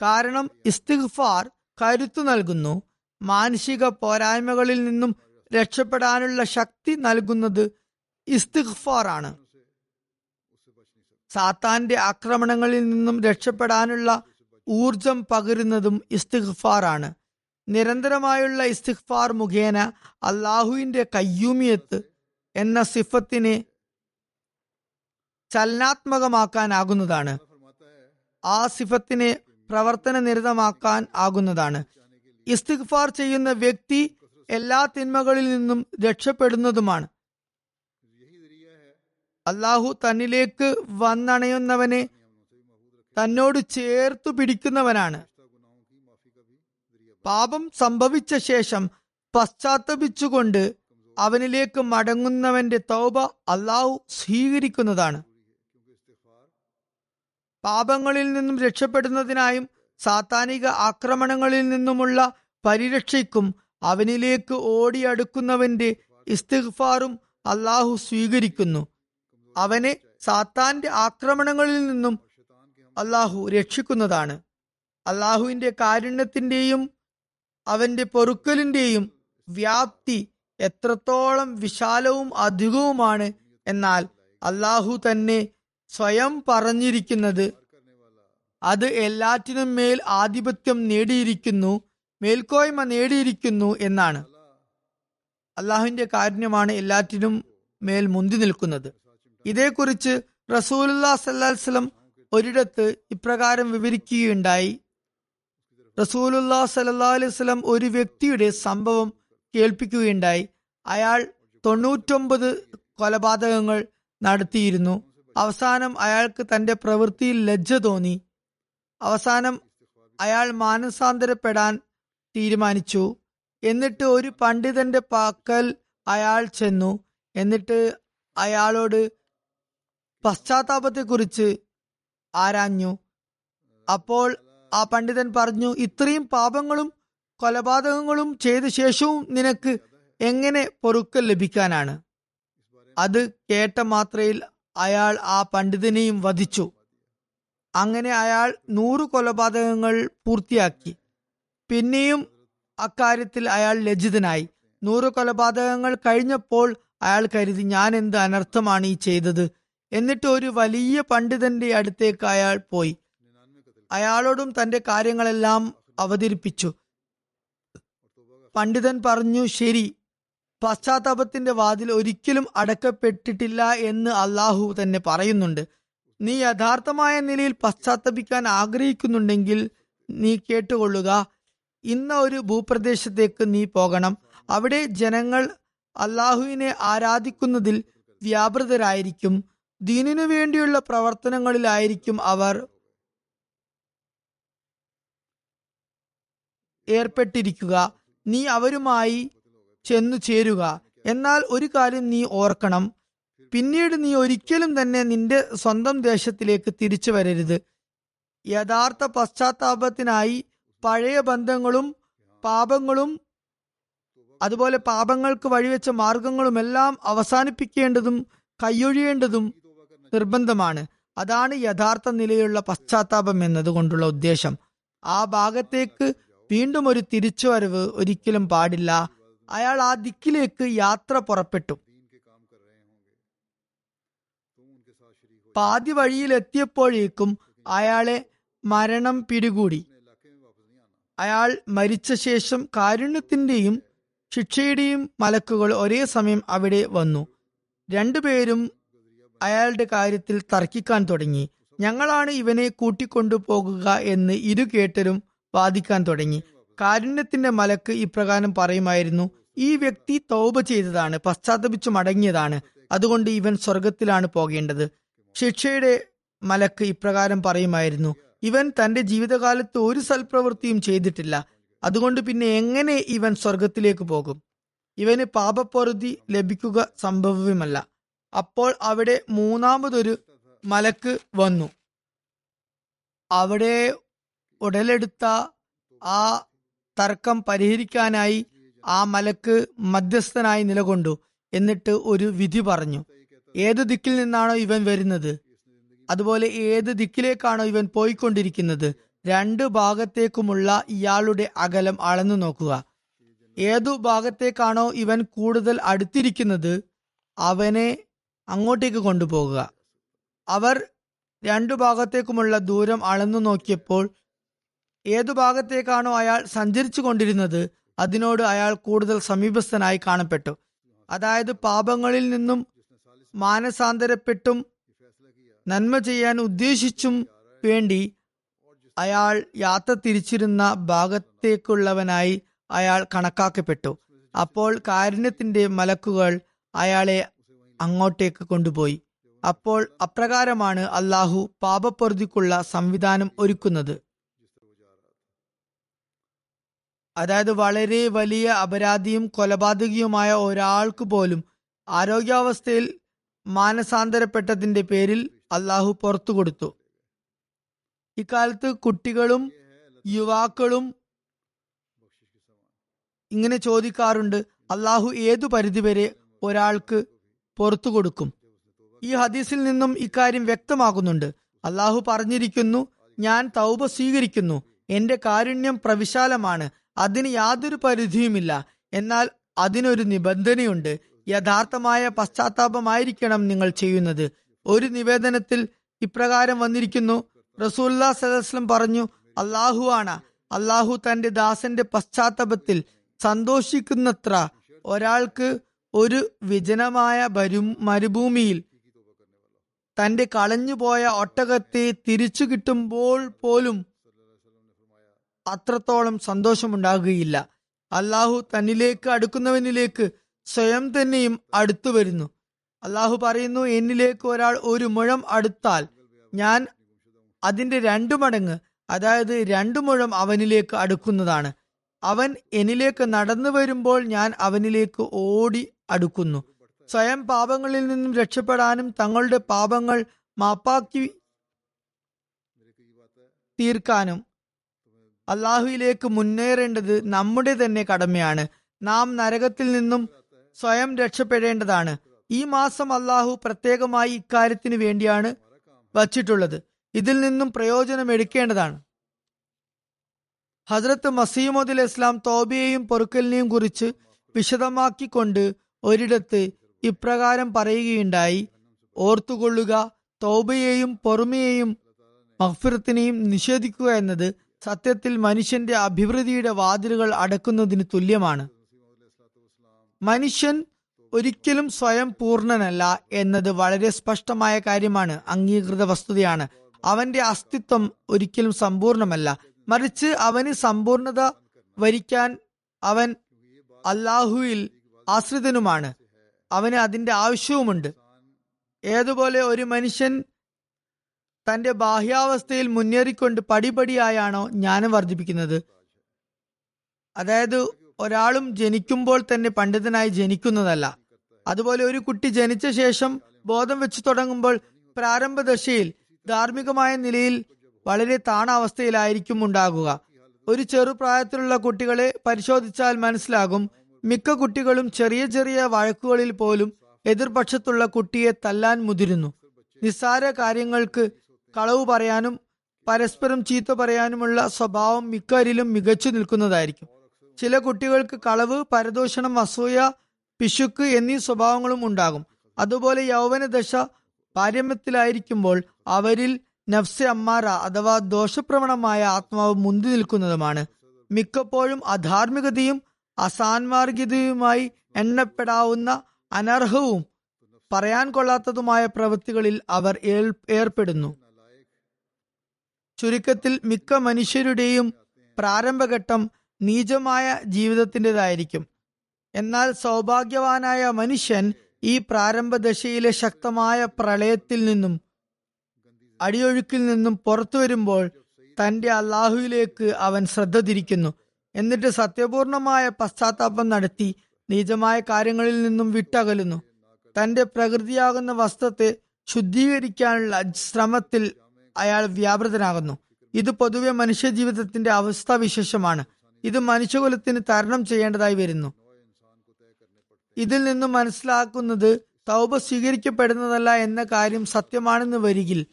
[SPEAKER 1] കാരണം ഇസ്തിഖ്ഫാർ കരുത്തു നൽകുന്നു. മാനസിക പോരായ്മകളിൽ നിന്നും രക്ഷപ്പെടാനുള്ള ശക്തി നൽകുന്നത് ഇസ്തിഖ്ഫാർ ആണ് സാത്താന്റെ ആക്രമണങ്ങളിൽ നിന്നും രക്ഷപ്പെടാനുള്ള ഊർജം പകരുന്നതും ഇസ്തിഖ്ഫാർ ആണ് നിരന്തരമായുള്ള ഇസ്തിഖ്ഫാർ മുഖേന അള്ളാഹുവിന്റെ കയ്യൂമിയത്ത് എന്ന സിഫത്തിനെ ചലനാത്മകമാക്കാനാകുന്നതാണ്. ആ സിഫത്തിനെ പ്രവർത്തന നിരതമാക്കാൻ ആകുന്നതാണ്. ഇസ്തിഗ്ഫാർ ചെയ്യുന്ന വ്യക്തി എല്ലാ തിന്മകളിൽ നിന്നും രക്ഷപ്പെടുന്നതുമാണ്. അള്ളാഹു തന്നിലേക്ക് വന്നണയുന്നവനെ തന്നോട് ചേർത്തു പിടിക്കുന്നവനാണ്. പാപം സംഭവിച്ച ശേഷം പശ്ചാത്തപിച്ചുകൊണ്ട് അവനിലേക്ക് മടങ്ങുന്നവന്റെ തൗബ അള്ളാഹു സ്വീകരിക്കുന്നതാണ്. പാപങ്ങളിൽ നിന്നും രക്ഷപ്പെടുന്നതിനായും സാത്താനിക ആക്രമണങ്ങളിൽ നിന്നുമുള്ള പരിരക്ഷയ്ക്കും അവനിലേക്ക് ഓടിയടുക്കുന്നവന്റെ ഇസ്തിഗ്ഫാറും അള്ളാഹു സ്വീകരിക്കുന്നു. അവനെ സാത്താന്റെ ആക്രമണങ്ങളിൽ നിന്നും അള്ളാഹു രക്ഷിക്കുന്നതാണ്. അള്ളാഹുവിന്റെ കാരുണ്യത്തിന്റെയും അവന്റെ പൊറുക്കലിന്റെയും വ്യാപ്തി എത്രത്തോളം വിശാലവും അധികവുമാണ് എന്നാൽ അള്ളാഹു തന്നെ സ്വയം പറഞ്ഞിരിക്കുന്നത്. അത് എല്ലാറ്റിനും മേൽ ആധിപത്യം നേടിയിരിക്കുന്നു മേൽക്കോയ്മ നേടിയിരിക്കുന്നു എന്നാണ്. അള്ളാഹുവിന്റെ കാരുണ്യമാണ് എല്ലാറ്റിനും മേൽ മുന്തി നിൽക്കുന്നത്. ഇതേക്കുറിച്ച് റസൂലുല്ലാ സല്ലാസ്ലം ഒരിടത്ത് ഇപ്രകാരം വിവരിക്കുകയുണ്ടായി. റസൂലുല്ലാ സല്ലാ അലൈഹി സ്വലം ഒരു വ്യക്തിയുടെ സംഭവം കേൾപ്പിക്കുകയുണ്ടായി. അയാൾ തൊണ്ണൂറ്റൊമ്പത് കൊലപാതകങ്ങൾ നടത്തിയിരുന്നു. അവസാനം അയാൾക്ക് തന്റെ പ്രവൃത്തിയിൽ ലജ്ജ തോന്നി. അവസാനം അയാൾ മാനസാന്തരപ്പെടാൻ തീരുമാനിച്ചു. എന്നിട്ട് ഒരു പണ്ഡിതന്റെ പാക്കൽ അയാൾ ചെന്നു. എന്നിട്ട് അയാളോട് പശ്ചാത്താപത്തെക്കുറിച്ച് ആരാഞ്ഞു. അപ്പോൾ ആ പണ്ഡിതൻ പറഞ്ഞു ഇത്രയും പാപങ്ങളും കൊലപാതകങ്ങളും ചെയ്ത ശേഷവും നിനക്ക് എങ്ങനെ പൊറുക്കൽ ലഭിക്കാനാണ്? അത് കേട്ട മാത്രയിൽ അയാൾ ആ പണ്ഡിതനെയും വധിച്ചു. അങ്ങനെ അയാൾ നൂറ് കൊലപാതകങ്ങൾ പൂർത്തിയാക്കി. പിന്നെയും അക്കാര്യത്തിൽ അയാൾ ലജ്ജിതനായി. നൂറ് കൊലപാതകങ്ങൾ കഴിഞ്ഞപ്പോൾ അയാൾ കരുതി ഞാൻ എന്ത് അനർത്ഥമാണ് ഈ ചെയ്തത്? എന്നിട്ട് ഒരു വലിയ പണ്ഡിതന്റെ അടുത്തേക്ക് അയാൾ പോയി. അയാളോടും തന്റെ കാര്യങ്ങളെല്ലാം അവതരിപ്പിച്ചു. പണ്ഡിതൻ പറഞ്ഞു ശരി പശ്ചാത്താപത്തിന്റെ വാതിൽ ഒരിക്കലും അടക്കപ്പെട്ടിട്ടില്ല എന്ന് അള്ളാഹു തന്നെ പറയുന്നുണ്ട്. നീ യഥാർത്ഥമായ നിലയിൽ പശ്ചാത്തപിക്കാൻ ആഗ്രഹിക്കുന്നുണ്ടെങ്കിൽ നീ കേട്ടുകൊള്ളുക. ഇന്ന ഒരു ഭൂപ്രദേശത്തേക്ക് നീ പോകണം. അവിടെ ജനങ്ങൾ അള്ളാഹുവിനെ ആരാധിക്കുന്നതിൽ വ്യാപൃതരായിരിക്കും. ദീനിനു വേണ്ടിയുള്ള പ്രവർത്തനങ്ങളിലായിരിക്കും അവർ ഏർപ്പെട്ടിരിക്കുക. നീ അവരുമായി ചെന്നു ചേരുക. എന്നാൽ ഒരു കാര്യം നീ ഓർക്കണം. പിന്നീട് നീ ഒരിക്കലും തന്നെ നിന്റെ സ്വന്തം ദേശത്തിലേക്ക് തിരിച്ചു വരരുത്. യഥാർത്ഥ പശ്ചാത്താപത്തിനായി പഴയ ബന്ധങ്ങളും പാപങ്ങളും അതുപോലെ പാപങ്ങൾക്ക് വഴിവെച്ച മാർഗങ്ങളുമെല്ലാം അവസാനിപ്പിക്കേണ്ടതും കൈയൊഴിയേണ്ടതും നിർബന്ധമാണ്. അതാണ് യഥാർത്ഥ നിലയിലുള്ള പശ്ചാത്താപം എന്നതുകൊണ്ടുള്ള ഉദ്ദേശം. ആ ഭാഗത്തേക്ക് വീണ്ടും ഒരു തിരിച്ചുവരവ് ഒരിക്കലും പാടില്ല. അയാൾ ആ ദിക്കിലേക്ക് യാത്ര പുറപ്പെട്ടു. പാതി വഴിയിൽ എത്തിയപ്പോഴേക്കും അയാളെ മരണം പിടികൂടി. അയാൾ മരിച്ച ശേഷം കാരുണ്യത്തിന്റെയും ശിക്ഷയുടെയും മലക്കുകൾ ഒരേ സമയം അവിടെ വന്നു. രണ്ടുപേരും അയാളുടെ കാര്യത്തിൽ തർക്കിക്കാൻ തുടങ്ങി. ഞങ്ങളാണ് ഇവനെ കൂട്ടിക്കൊണ്ടു പോകുക എന്ന് ഇരു കേട്ടരും വാദിക്കാൻ തുടങ്ങി. കാരുണ്യത്തിന്റെ മലക്ക് ഇപ്രകാരം പറയുമായിരുന്നു ഈ വ്യക്തി തൗബ ചെയ്തതാണ് പശ്ചാത്തപിച്ചു മടങ്ങിയതാണ്. അതുകൊണ്ട് ഇവൻ സ്വർഗത്തിലാണ് പോകേണ്ടത്. ശിക്ഷയുടെ മലക്ക് ഇപ്രകാരം പറയുമായിരുന്നു ഇവൻ തന്റെ ജീവിതകാലത്ത് ഒരു സൽപ്രവൃത്തിയും ചെയ്തിട്ടില്ല. അതുകൊണ്ട് പിന്നെ എങ്ങനെ ഇവൻ സ്വർഗത്തിലേക്ക് പോകും? ഇവന് പാപപ്പൊറുതി ലഭിക്കുക സംഭവ്യമല്ല അപ്പോൾ അവിടെ മൂന്നാമതൊരു മലക്ക് വന്നു. അവിടെ ഉടലെടുത്ത ആ തർക്കം പരിഹരിക്കാനായി ആ മലക്ക് മധ്യസ്ഥനായി നിലകൊണ്ടു എന്നിട്ട് ഒരു വിധി പറഞ്ഞു. ഏത് ദിക്കിൽ നിന്നാണോ ഇവൻ വരുന്നത്? അതുപോലെ ഏത് ദിക്കിലേക്കാണോ ഇവൻ പോയിക്കൊണ്ടിരിക്കുന്നത്? രണ്ട് ഭാഗത്തേക്കുമുള്ള ഇയാളുടെ അകലം അളന്നു നോക്കുക. ഏതു ഭാഗത്തേക്കാണോ ഇവൻ കൂടുതൽ അടുത്തിരിക്കുന്നത്? അവനെ അങ്ങോട്ടേക്ക് കൊണ്ടുപോകുക. അവർ രണ്ടു ഭാഗത്തേക്കുമുള്ള ദൂരം അളന്നു നോക്കിയപ്പോൾ ഏതു ഭാഗത്തേക്കാണോ അയാൾ സഞ്ചരിച്ചു കൊണ്ടിരുന്നത് അതിനോട് അയാൾ കൂടുതൽ സമീപസ്ഥനായി കാണപ്പെട്ടു. അതായത് പാപങ്ങളിൽ നിന്നും മാനസാന്തരപ്പെട്ടും നന്മ ചെയ്യാൻ ഉദ്ദേശിച്ചും വേണ്ടി അയാൾ യാത്ര തിരിച്ചിരുന്ന ഭാഗത്തേക്കുള്ളവനായി അയാൾ കണക്കാക്കപ്പെട്ടു. അപ്പോൾ കാരുണ്യത്തിന്റെ മലക്കുകൾ അയാളെ അങ്ങോട്ടേക്ക് കൊണ്ടുപോയി. അപ്പോൾ അപ്രകാരമാണ് അള്ളാഹു പാപപ്പൊറുതിക്കുള്ള സംവിധാനം ഒരുക്കുന്നത്. അതായത് വളരെ വലിയ അപരാധിയും കൊലപാതകിയുമായ ഒരാൾക്ക് പോലും ആരോഗ്യാവസ്ഥയിൽ മാനസാന്തരപ്പെട്ടതിന്റെ പേരിൽ അള്ളാഹു പുറത്തു കൊടുത്തു. ഇക്കാലത്ത് കുട്ടികളും യുവാക്കളും ഇങ്ങനെ ചോദിക്കാറുണ്ട് അള്ളാഹു ഏതു പരിധിവരെ ഒരാൾക്ക് പുറത്തു കൊടുക്കും? ഈ ഹദീസിൽ നിന്നും ഇക്കാര്യം വ്യക്തമാകുന്നുണ്ട്. അള്ളാഹു പറഞ്ഞിരിക്കുന്നു ഞാൻ തൗബ സ്വീകരിക്കുന്നു എന്റെ കാരുണ്യം പ്രവിശാലമാണ് അതിന് യാതൊരു പരിധിയുമില്ല. എന്നാൽ അതിനൊരു നിബന്ധനയുണ്ട്. യഥാർത്ഥമായ പശ്ചാത്താപമായിരിക്കണം നിങ്ങൾ ചെയ്യുന്നത്. ഒരു നിവേദനത്തിൽ ഇപ്രകാരം വന്നിരിക്കുന്നു. റസൂല്ലാ സലഹ്സ്ലം പറഞ്ഞു അള്ളാഹു ആണ്. അള്ളാഹു തന്റെ ദാസന്റെ പശ്ചാത്തപത്തിൽ സന്തോഷിക്കുന്നത്ര ഒരാൾക്ക് ഒരു വിജനമായ മരുഭൂമിയിൽ തന്റെ കളഞ്ഞുപോയ ഒട്ടകത്തെ തിരിച്ചു കിട്ടുമ്പോൾ പോലും അത്രത്തോളം സന്തോഷമുണ്ടാകുകയില്ല. അള്ളാഹു തന്നിലേക്ക് അടുക്കുന്നവനിലേക്ക് സ്വയം തന്നെയും അടുത്തു വരുന്നു. അള്ളാഹു പറയുന്നു എന്നിലേക്ക് ഒരാൾ ഒരു മുഴം അടുത്താൽ ഞാൻ അതിന്റെ രണ്ടു മടങ്ങ് അതായത് രണ്ടു മുഴം അവനിലേക്ക് അടുക്കുന്നതാണ്. അവൻ എന്നിലേക്ക് നടന്നു വരുമ്പോൾ ഞാൻ അവനിലേക്ക് ഓടി അടുക്കുന്നു. സ്വയം പാപങ്ങളിൽ നിന്നും രക്ഷപ്പെടാനും തങ്ങളുടെ പാപങ്ങൾ മാപ്പാക്കി തീർക്കാനും അള്ളാഹുയിലേക്ക് മുന്നേറേണ്ടത് നമ്മുടെ തന്നെ കടമയാണ്. നാം നരകത്തിൽ നിന്നും സ്വയം രക്ഷപ്പെടേണ്ടതാണ്. ഈ മാസം അള്ളാഹു പ്രത്യേകമായി ഇക്കാര്യത്തിന് വേണ്ടിയാണ് വച്ചിട്ടുള്ളത്. ഇതിൽ നിന്നും പ്രയോജനം എടുക്കേണ്ടതാണ് ഹജ്രത്ത് മസീമദ് ഇസ്ലാം തോബിയെയും പൊറുക്കലിനെയും കുറിച്ച് വിശദമാക്കിക്കൊണ്ട് ഒരിടത്ത് ഇപ്രകാരം പറയുകയുണ്ടായി. ഓർത്തുകൊള്ളുക തോബയെയും പൊറുമയെയും മഹ്ഫിറത്തിനെയും നിഷേധിക്കുക എന്നത് സത്യത്തിൽ മനുഷ്യന്റെ അഭിവൃദ്ധിയുടെ വാതിലുകൾ അടക്കുന്നതിന് തുല്യമാണ്. മനുഷ്യൻ ഒരിക്കലും സ്വയം പൂർണനല്ല എന്നത് വളരെ സ്പഷ്ടമായ കാര്യമാണ്. അംഗീകൃത വസ്തുതയാണ്. അവന്റെ അസ്തിത്വം ഒരിക്കലും സമ്പൂർണമല്ല. മറിച്ച് അവന് സമ്പൂർണത വരിക്കാൻ അവൻ അള്ളാഹുവിൽ ആശ്രിതനുമാണ്. അവന് അതിന്റെ ആവശ്യവുമുണ്ട്. ഏതുപോലെ ഒരു മനുഷ്യൻ തന്റെ ബാഹ്യാവസ്ഥയിൽ മുന്നേറിക്കൊണ്ട് പടിപടിയായാണോ ജ്ഞാനം വർദ്ധിപ്പിക്കുന്നത്? അതായത് ഒരാളും ജനിക്കുമ്പോൾ തന്നെ പണ്ഡിതനായി ജനിക്കുന്നതല്ല. അതുപോലെ ഒരു കുട്ടി ജനിച്ച ശേഷം ബോധം വെച്ചു തുടങ്ങുമ്പോൾ പ്രാരംഭദശയിൽ ധാർമ്മികമായ നിലയിൽ വളരെ താണ അവസ്ഥയിലായിരിക്കും ഉണ്ടാകുക. ഒരു ചെറുപ്രായത്തിലുള്ള കുട്ടികളെ പരിശോധിച്ചാൽ മനസ്സിലാകും മിക്ക കുട്ടികളും ചെറിയ ചെറിയ വഴക്കുകളിൽ പോലും എതിർപക്ഷത്തുള്ള കുട്ടിയെ തല്ലാൻ മുതിരുന്നു. നിസ്സാര കാര്യങ്ങൾക്ക് കളവ് പറയാനും പരസ്പരം ചീത്ത പറയാനുമുള്ള സ്വഭാവം മിക്കരിലും മികച്ചു നിൽക്കുന്നതായിരിക്കും. ചില കുട്ടികൾക്ക് കളവ് പരദോഷണം അസൂയ പിശുക്ക് എന്നീ സ്വഭാവങ്ങളും ഉണ്ടാകും. അതുപോലെ യൗവനദശ പാരമ്യത്തിലായിരിക്കുമ്പോൾ അവരിൽ നഫ്സെ അമ്മാറ അഥവാ ദോഷപ്രവണമായ ആത്മാവ് മുന്തി നിൽക്കുന്നതുമാണ്. മിക്കപ്പോഴും അധാർമികതയും അസാൻമാർഗികതയുമായി എണ്ണപ്പെടാവുന്ന അനർഹവും പറയാൻ കൊള്ളാത്തതുമായ പ്രവൃത്തികളിൽ അവർ ഏർപ്പെടുന്നു. ചുരുക്കത്തിൽ മിക്ക മനുഷ്യരുടെയും പ്രാരംഭഘട്ടം നീചമായ ജീവിതത്തിന്റെതായിരിക്കും. എന്നാൽ സൗഭാഗ്യവാനായ മനുഷ്യൻ ഈ പ്രാരംഭ ദശയിലെ ശക്തമായ പ്രളയത്തിൽ നിന്നും അടിയൊഴുക്കിൽ നിന്നും പുറത്തു വരുമ്പോൾ തന്റെ അള്ളാഹുവിലേക്ക് അവൻ ശ്രദ്ധ തിരിക്കുന്നു. എന്നിട്ട് സത്യപൂർണമായ പശ്ചാത്താപം നടത്തി നീചമായ കാര്യങ്ങളിൽ നിന്നും വിട്ടകലുന്നു. തന്റെ പ്രകൃതിയാകുന്ന വസ്ത്രത്തെ ശുദ്ധീകരിക്കാനുള്ള ശ്രമത്തിൽ അയാൾ വ്യാപൃതനാകുന്നു. ഇത് പൊതുവെ മനുഷ്യജീവിതത്തിന്റെ അവസ്ഥാവിശേഷമാണ്. ഇത് മനുഷ്യകുലത്തിന് തരണം ചെയ്യേണ്ടതായി വരുന്നു. ഇതിൽ നിന്നും മനസ്സിലാക്കുന്നത് തൗബ സ്വീകരിക്കപ്പെടുന്നതല്ല എന്ന കാര്യം സത്യമാണെന്ന് വരികിൽ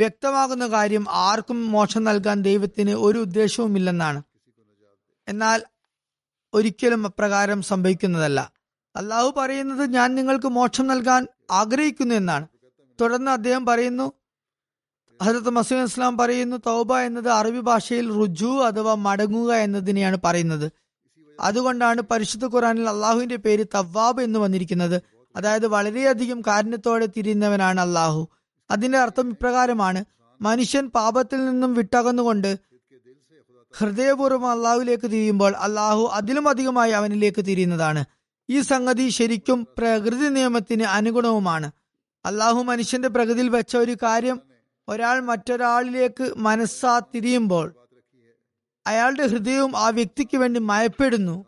[SPEAKER 1] വ്യക്തമാകുന്ന കാര്യം ആർക്കും മോക്ഷം നൽകാൻ ദൈവത്തിന് ഒരു ഉദ്ദേശവുമില്ലെന്നാണ്. എന്നാൽ ഒരിക്കലും അപ്രകാരം സംഭവിക്കുന്നതല്ല. അള്ളാഹു പറയുന്നത് ഞാൻ നിങ്ങൾക്ക് മോക്ഷം നൽകാൻ ആഗ്രഹിക്കുന്നു എന്നാണ്. തുടർന്ന് അദ്ദേഹം പറയുന്നു ഹജരത്ത് മസൂദ് ഇസ്ലാം പറയുന്നു തൗബ എന്നത് അറബി ഭാഷയിൽ റുജു അഥവാ മടങ്ങുക എന്നതിനെയാണ് പറയുന്നത്. അതുകൊണ്ടാണ് പരിശുദ്ധ ഖുറാനിൽ അള്ളാഹുവിന്റെ പേര് തവ്വാബ് എന്ന് വന്നിരിക്കുന്നത്. അതായത് വളരെയധികം കാരുണ്യത്തോടെ തിരിയുന്നവനാണ് അള്ളാഹു. അതിന്റെ അർത്ഥം ഇപ്രകാരമാണ്. മനുഷ്യൻ പാപത്തിൽ നിന്നും വിട്ടകന്നുകൊണ്ട് ഹൃദയപൂർവം അള്ളാഹുലേക്ക് തിരിയുമ്പോൾ അള്ളാഹു അതിലും അധികമായി അവനിലേക്ക് തിരിയുന്നതാണ്. ഈ സംഗതി ശരിക്കും പ്രകൃതി നിയമത്തിന് അനുഗുണവുമാണ്. അള്ളാഹു മനുഷ്യന്റെ പ്രകൃതിയിൽ വെച്ച ഒരു കാര്യം ഒരാൾ മറ്റൊരാളിലേക്ക് മനസ്സാ തിരിയുമ്പോൾ അയാളുടെ ഹൃദയവും ആ വ്യക്തിക്ക് വേണ്ടി മയപ്പെടുന്നു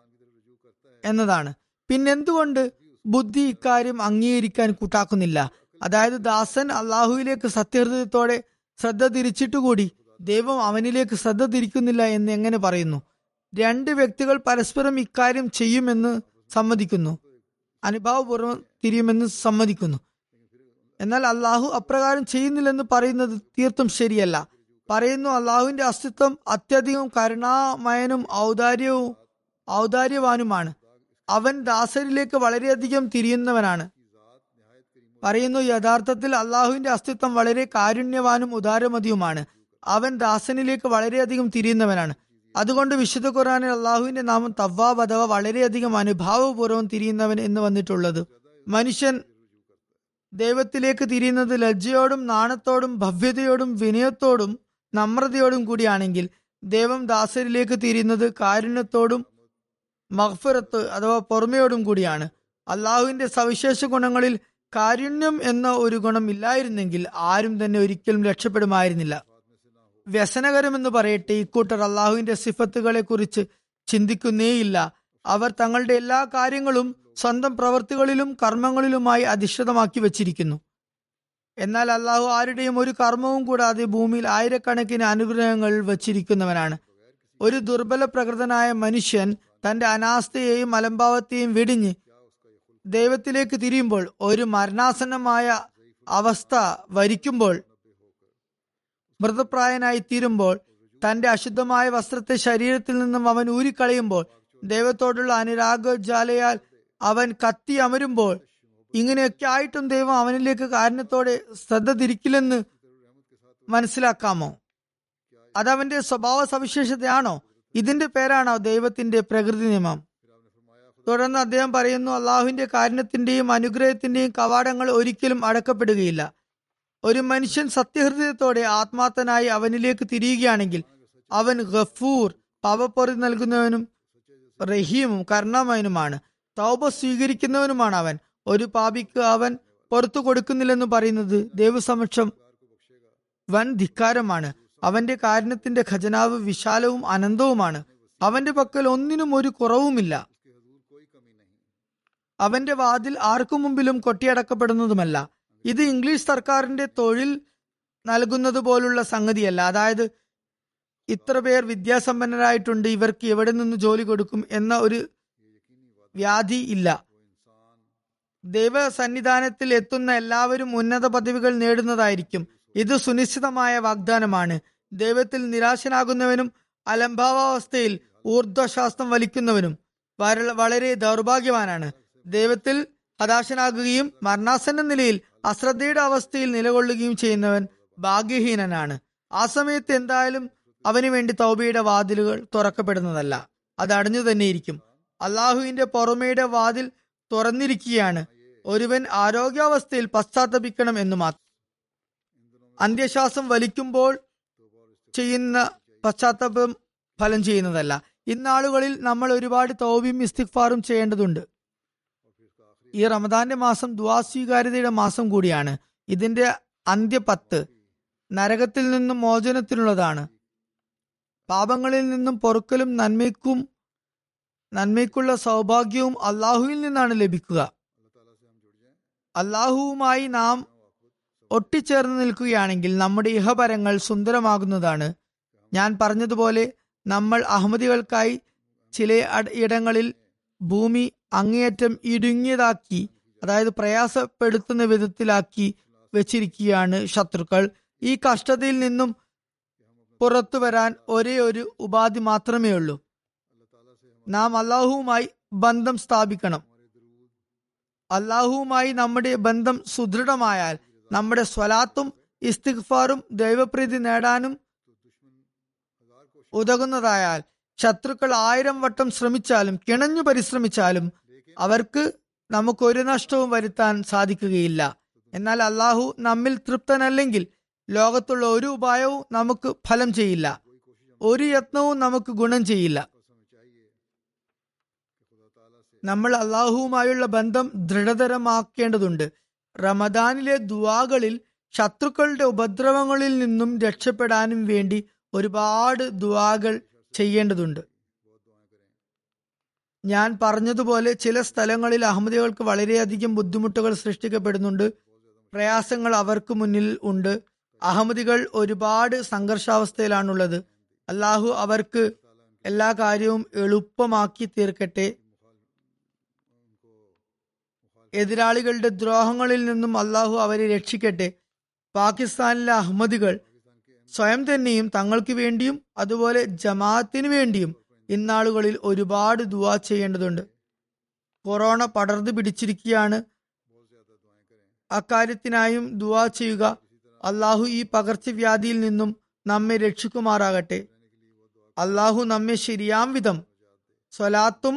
[SPEAKER 1] എന്നതാണ്. പിന്നെന്തുകൊണ്ട് ബുദ്ധി ഇക്കാര്യം അംഗീകരിക്കാൻ കൂട്ടാക്കുന്നില്ല? അതായത് ദാസൻ അള്ളാഹുവിലേക്ക് സത്യഹൃദയത്തോടെ ശ്രദ്ധ തിരിച്ചിട്ടുകൂടി ദൈവം അവനിലേക്ക് ശ്രദ്ധ തിരിക്കുന്നില്ല എന്ന് എങ്ങനെ പറയുന്നു? രണ്ട് വ്യക്തികൾ പരസ്പരം ഇക്കാര്യം ചെയ്യുമെന്ന് സമ്മതിക്കുന്നു. അനുഭാവപൂർവം തിരിയുമെന്ന് സമ്മതിക്കുന്നു. എന്നാൽ അള്ളാഹു അപ്രകാരം ചെയ്യുന്നില്ലെന്ന് പറയുന്നത് തീർത്തും ശരിയല്ല. പറയുന്നു അള്ളാഹുവിന്റെ അസ്തിത്വം അത്യധികം കരുണാമയനും ഔദാര്യവും ഔദാര്യവാനുമാണ്. അവൻ ദാസരിലേക്ക് വളരെയധികം തിരിയുന്നവനാണ്. പറയുന്നു യഥാർത്ഥത്തിൽ അള്ളാഹുവിന്റെ അസ്തിത്വം വളരെ കാരുണ്യവാനും ഉദാരമതിയുമാണ്. അവൻ ദാസനിലേക്ക് വളരെയധികം തിരിയുന്നവനാണ്. അതുകൊണ്ട് വിശുദ്ധ ഖുറാനിൽ അള്ളാഹുവിന്റെ നാമം തവ്വാബ് അഥവാ വളരെയധികം അനുഭാവപൂർവം തിരിയുന്നവൻ എന്ന് വന്നിട്ടുള്ളത്. മനുഷ്യൻ ദൈവത്തിലേക്ക് തിരിയുന്നത് ലജ്ജയോടും നാണത്തോടും ഭവ്യതയോടും വിനയത്തോടും നമ്രതയോടും കൂടിയാണെങ്കിൽ ദൈവം ദാസരിലേക്ക് തിരിയുന്നത് കാരുണ്യത്തോടും മഹ്ഫിറത്ത് അഥവാ പൊറമയോടും കൂടിയാണ്. അള്ളാഹുവിന്റെ സവിശേഷ ഗുണങ്ങളിൽ കാരുണ്യം എന്ന ഒരു ഗുണം ഇല്ലായിരുന്നെങ്കിൽ ആരും തന്നെ ഒരിക്കലും രക്ഷപ്പെടുമായിരുന്നില്ല. വ്യസനകരമെന്ന് പറയട്ടെ ഇക്കൂട്ടർ അള്ളാഹുവിന്റെ സിഫത്തുകളെ കുറിച്ച് ചിന്തിക്കുന്നേയില്ല. അവർ തങ്ങളുടെ എല്ലാ കാര്യങ്ങളും സ്വന്തം പ്രവൃത്തികളിലും കർമ്മങ്ങളിലുമായി അധിഷ്ഠിതമാക്കി വച്ചിരിക്കുന്നു. എന്നാൽ അള്ളാഹു ആരുടെയും ഒരു കർമ്മവും കൂടാതെ ഭൂമിയിൽ ആയിരക്കണക്കിന് അനുഗ്രഹങ്ങൾ വച്ചിരിക്കുന്നവനാണ്. ഒരു ദുർബല പ്രകൃതനായ മനുഷ്യൻ തന്റെ അനാസ്ഥയെയും അലംഭാവത്തെയും വെടിഞ്ഞ് ദൈവത്തിലേക്ക് തിരിയുമ്പോൾ ഒരു മരണാസന്നമായ അവസ്ഥ വരിക്കുമ്പോൾ മൃതപ്രായനായി തീരുമ്പോൾ തന്റെ അശുദ്ധമായ വസ്ത്രത്തെ ശരീരത്തിൽ നിന്നും അവൻ ഊരിക്കളയുമ്പോൾ ദൈവത്തോടുള്ള അനുരാഗജാലയാൽ അവൻ കത്തി അമരുമ്പോൾ ഇങ്ങനെയൊക്കെ ആയിട്ടും ദൈവം അവനിലേക്ക് കാരണത്തോടെ ശ്രദ്ധ തിരിക്കില്ലെന്ന് മനസ്സിലാക്കാമോ? അതവന്റെ സ്വഭാവ സവിശേഷതയാണോ? ഇതിന്റെ പേരാണോ ദൈവത്തിന്റെ പ്രകൃതി നിയമം? തുടർന്ന് അദ്ദേഹം പറയുന്നു അള്ളാഹുവിന്റെ കാരണത്തിന്റെയും അനുഗ്രഹത്തിന്റെയും കവാടങ്ങൾ ഒരിക്കലും അടക്കപ്പെടുകയില്ല. ഒരു മനുഷ്യൻ സത്യഹൃദയത്തോടെ ആത്മാർത്ഥനായി അവനിലേക്ക് തിരിയുകയാണെങ്കിൽ അവൻ ഗഫൂർ പാപപ്പൊറി നൽകുന്നവനും റഹീമും കരുണാമയനുമാണ്. തൗബ സ്വീകരിക്കുന്നവനുമാണ് അവൻ. ഒരു പാപിക്ക് അവൻ പുറത്തു കൊടുക്കുന്നില്ലെന്ന് പറയുന്നത് ദൈവസമക്ഷം വൻ ധിക്കാരമാണ്. അവന്റെ കാരണത്തിന്റെ ഖജനാവ് വിശാലവും അനന്തവുമാണ്. അവന്റെ പക്കൽ ഒന്നിനും ഒരു കുറവുമില്ല. അവന്റെ വാതിൽ ആർക്കു മുമ്പിലും കൊട്ടിയടക്കപ്പെടുന്നതുമല്ല. ഇത് ഇംഗ്ലീഷ് സർക്കാരിന്റെ തൊഴിൽ നൽകുന്നത് പോലുള്ള സംഗതിയല്ല. അതായത് ഇത്ര പേർ വിദ്യാസമ്പന്നരായിട്ടുണ്ട് ഇവർക്ക് എവിടെ നിന്ന് ജോലി കൊടുക്കും എന്ന ഒരു വ്യാധി ഇല്ല. ദൈവ സന്നിധാനത്തിൽ എത്തുന്ന എല്ലാവരും ഉന്നത പദവികൾ നേടുന്നതായിരിക്കും. ഇത് സുനിശ്ചിതമായ വാഗ്ദാനമാണ്. ദൈവത്തിൽ നിരാശനാകുന്നവനും അലംഭാവാവസ്ഥയിൽ ഊർധ്വശാസ്ത്രം വലിക്കുന്നവനും വളരെ ദൗർഭാഗ്യവാനാണ്. ദൈവത്തിൽ ഹതാശനാകുകയും മരണാസന്ന നിലയിൽ അശ്രദ്ധയുടെ അവസ്ഥയിൽ നിലകൊള്ളുകയും ചെയ്യുന്നവൻ ഭാഗ്യഹീനനാണ്. ആ സമയത്ത് എന്തായാലും അവന് വേണ്ടി തൗബയുടെ വാതിലുകൾ തുറക്കപ്പെടുന്നതല്ല. അത് അടഞ്ഞു തന്നെയിരിക്കും. അള്ളാഹുവിന്റെ പുറമയുടെ വാതിൽ തുറന്നിരിക്കുകയാണ്. ഒരുവൻ ആരോഗ്യാവസ്ഥയിൽ പശ്ചാത്തപിക്കണം എന്ന് മാത്രം. അന്ത്യശ്വാസം വലിക്കുമ്പോൾ ചെയ്യുന്ന പശ്ചാത്തപം ഫലം ചെയ്യുന്നതല്ല. ഇന്നാളുകളിൽ നമ്മൾ ഒരുപാട് തൗബിയും ഇസ്തിഗ്ഫാറും ചെയ്യേണ്ടതുണ്ട്. ഈ റമദാന്റെ മാസം ദ്വാസ്വീകാര്യതയുടെ മാസം കൂടിയാണ്. ഇതിന്റെ അന്ത്യ പത്ത് നരകത്തിൽ നിന്നും മോചനത്തിനുള്ളതാണ്. പാപങ്ങളിൽ നിന്നും പൊറുക്കലും നന്മയ്ക്കും നന്മയ്ക്കുള്ള സൗഭാഗ്യവും അള്ളാഹുവിൽ നിന്നാണ് ലഭിക്കുക. അള്ളാഹുവുമായി നാം ഒട്ടിച്ചേർന്ന് നിൽക്കുകയാണെങ്കിൽ നമ്മുടെ ഇഹപരങ്ങൾ സുന്ദരമാകുന്നതാണ്. ഞാൻ പറഞ്ഞതുപോലെ നമ്മൾ അഹമ്മദികൾക്കായി ചില ഇടങ്ങളിൽ ഭൂമി അങ്ങേയറ്റം ഇടുങ്ങിയതാക്കി അതായത് പ്രയാസപ്പെടുത്തുന്ന വിധത്തിലാക്കി വെച്ചിരിക്കുകയാണ് ശത്രുക്കൾ. ഈ കഷ്ടതയിൽ നിന്നും പുറത്തു വരാൻ ഒരേ ഒരു ഉപാധി മാത്രമേ ഉള്ളൂ. നാം അള്ളാഹുവുമായി ബന്ധം സ്ഥാപിക്കണം. അള്ളാഹുവുമായി നമ്മുടെ ബന്ധം സുദൃഢമായാൽ നമ്മുടെ സ്വലാത്തും ഇസ്തിഗ്ഫാറും ദൈവപ്രീതി നേടാനും ഉതകുന്നതായാൽ ശത്രുക്കൾ ആയിരം വട്ടം ശ്രമിച്ചാലും കിണഞ്ഞു പരിശ്രമിച്ചാലും അവർക്ക് നമുക്കൊരു നഷ്ടവും വരുത്താൻ സാധിക്കുകയില്ല. എന്നാൽ അള്ളാഹു നമ്മിൽ തൃപ്തനല്ലെങ്കിൽ ലോകത്തുള്ള ഒരു ഉപായവും നമുക്ക് ഫലം ചെയ്യില്ല. ഒരു യത്നവും നമുക്ക് ഗുണം ചെയ്യില്ല. നമ്മൾ അള്ളാഹുവുമായുള്ള ബന്ധം ദൃഢതരമാക്കേണ്ടതുണ്ട്. റമദാനിലെ ദുവാകളിൽ ശത്രുക്കളുടെ ഉപദ്രവങ്ങളിൽ നിന്നും രക്ഷപ്പെടാനും വേണ്ടി ഒരുപാട് ദുവാകൾ ചെയ്യേണ്ടതുണ്ട്. ഞാൻ പറഞ്ഞതുപോലെ ചില സ്ഥലങ്ങളിൽ അഹമ്മദികൾക്ക് വളരെയധികം ബുദ്ധിമുട്ടുകൾ സൃഷ്ടിക്കപ്പെടുന്നുണ്ട്. പ്രയാസങ്ങൾ അവർക്ക് മുന്നിൽ ഉണ്ട്. അഹമ്മദികൾ ഒരുപാട് സംഘർഷാവസ്ഥയിലാണുള്ളത്. അല്ലാഹു അവർക്ക് എല്ലാ കാര്യവും എളുപ്പമാക്കി തീർക്കട്ടെ. എതിരാളികളുടെ ദ്രോഹങ്ങളിൽ നിന്നും അള്ളാഹു അവരെ രക്ഷിക്കട്ടെ. പാകിസ്ഥാനിലെ അഹമ്മദികൾ സ്വയം തന്നെയും തങ്ങൾക്ക് വേണ്ടിയും അതുപോലെ ജമാഅത്തിന് വേണ്ടിയും ഇന്നാളുകളിൽ ഒരുപാട് ദുവാ ചെയ്യേണ്ടതുണ്ട്. കൊറോണ പടർന്നു പിടിച്ചിരിക്കുകയാണ്. അക്കാര്യത്തിനായും ദുവാ ചെയ്യുക. അള്ളാഹു ഈ പകർച്ചവ്യാധിയിൽ നിന്നും നമ്മെ രക്ഷിക്കുമാറാകട്ടെ. അള്ളാഹു നമ്മെ ശരിയാം വിധം സ്വലാത്തും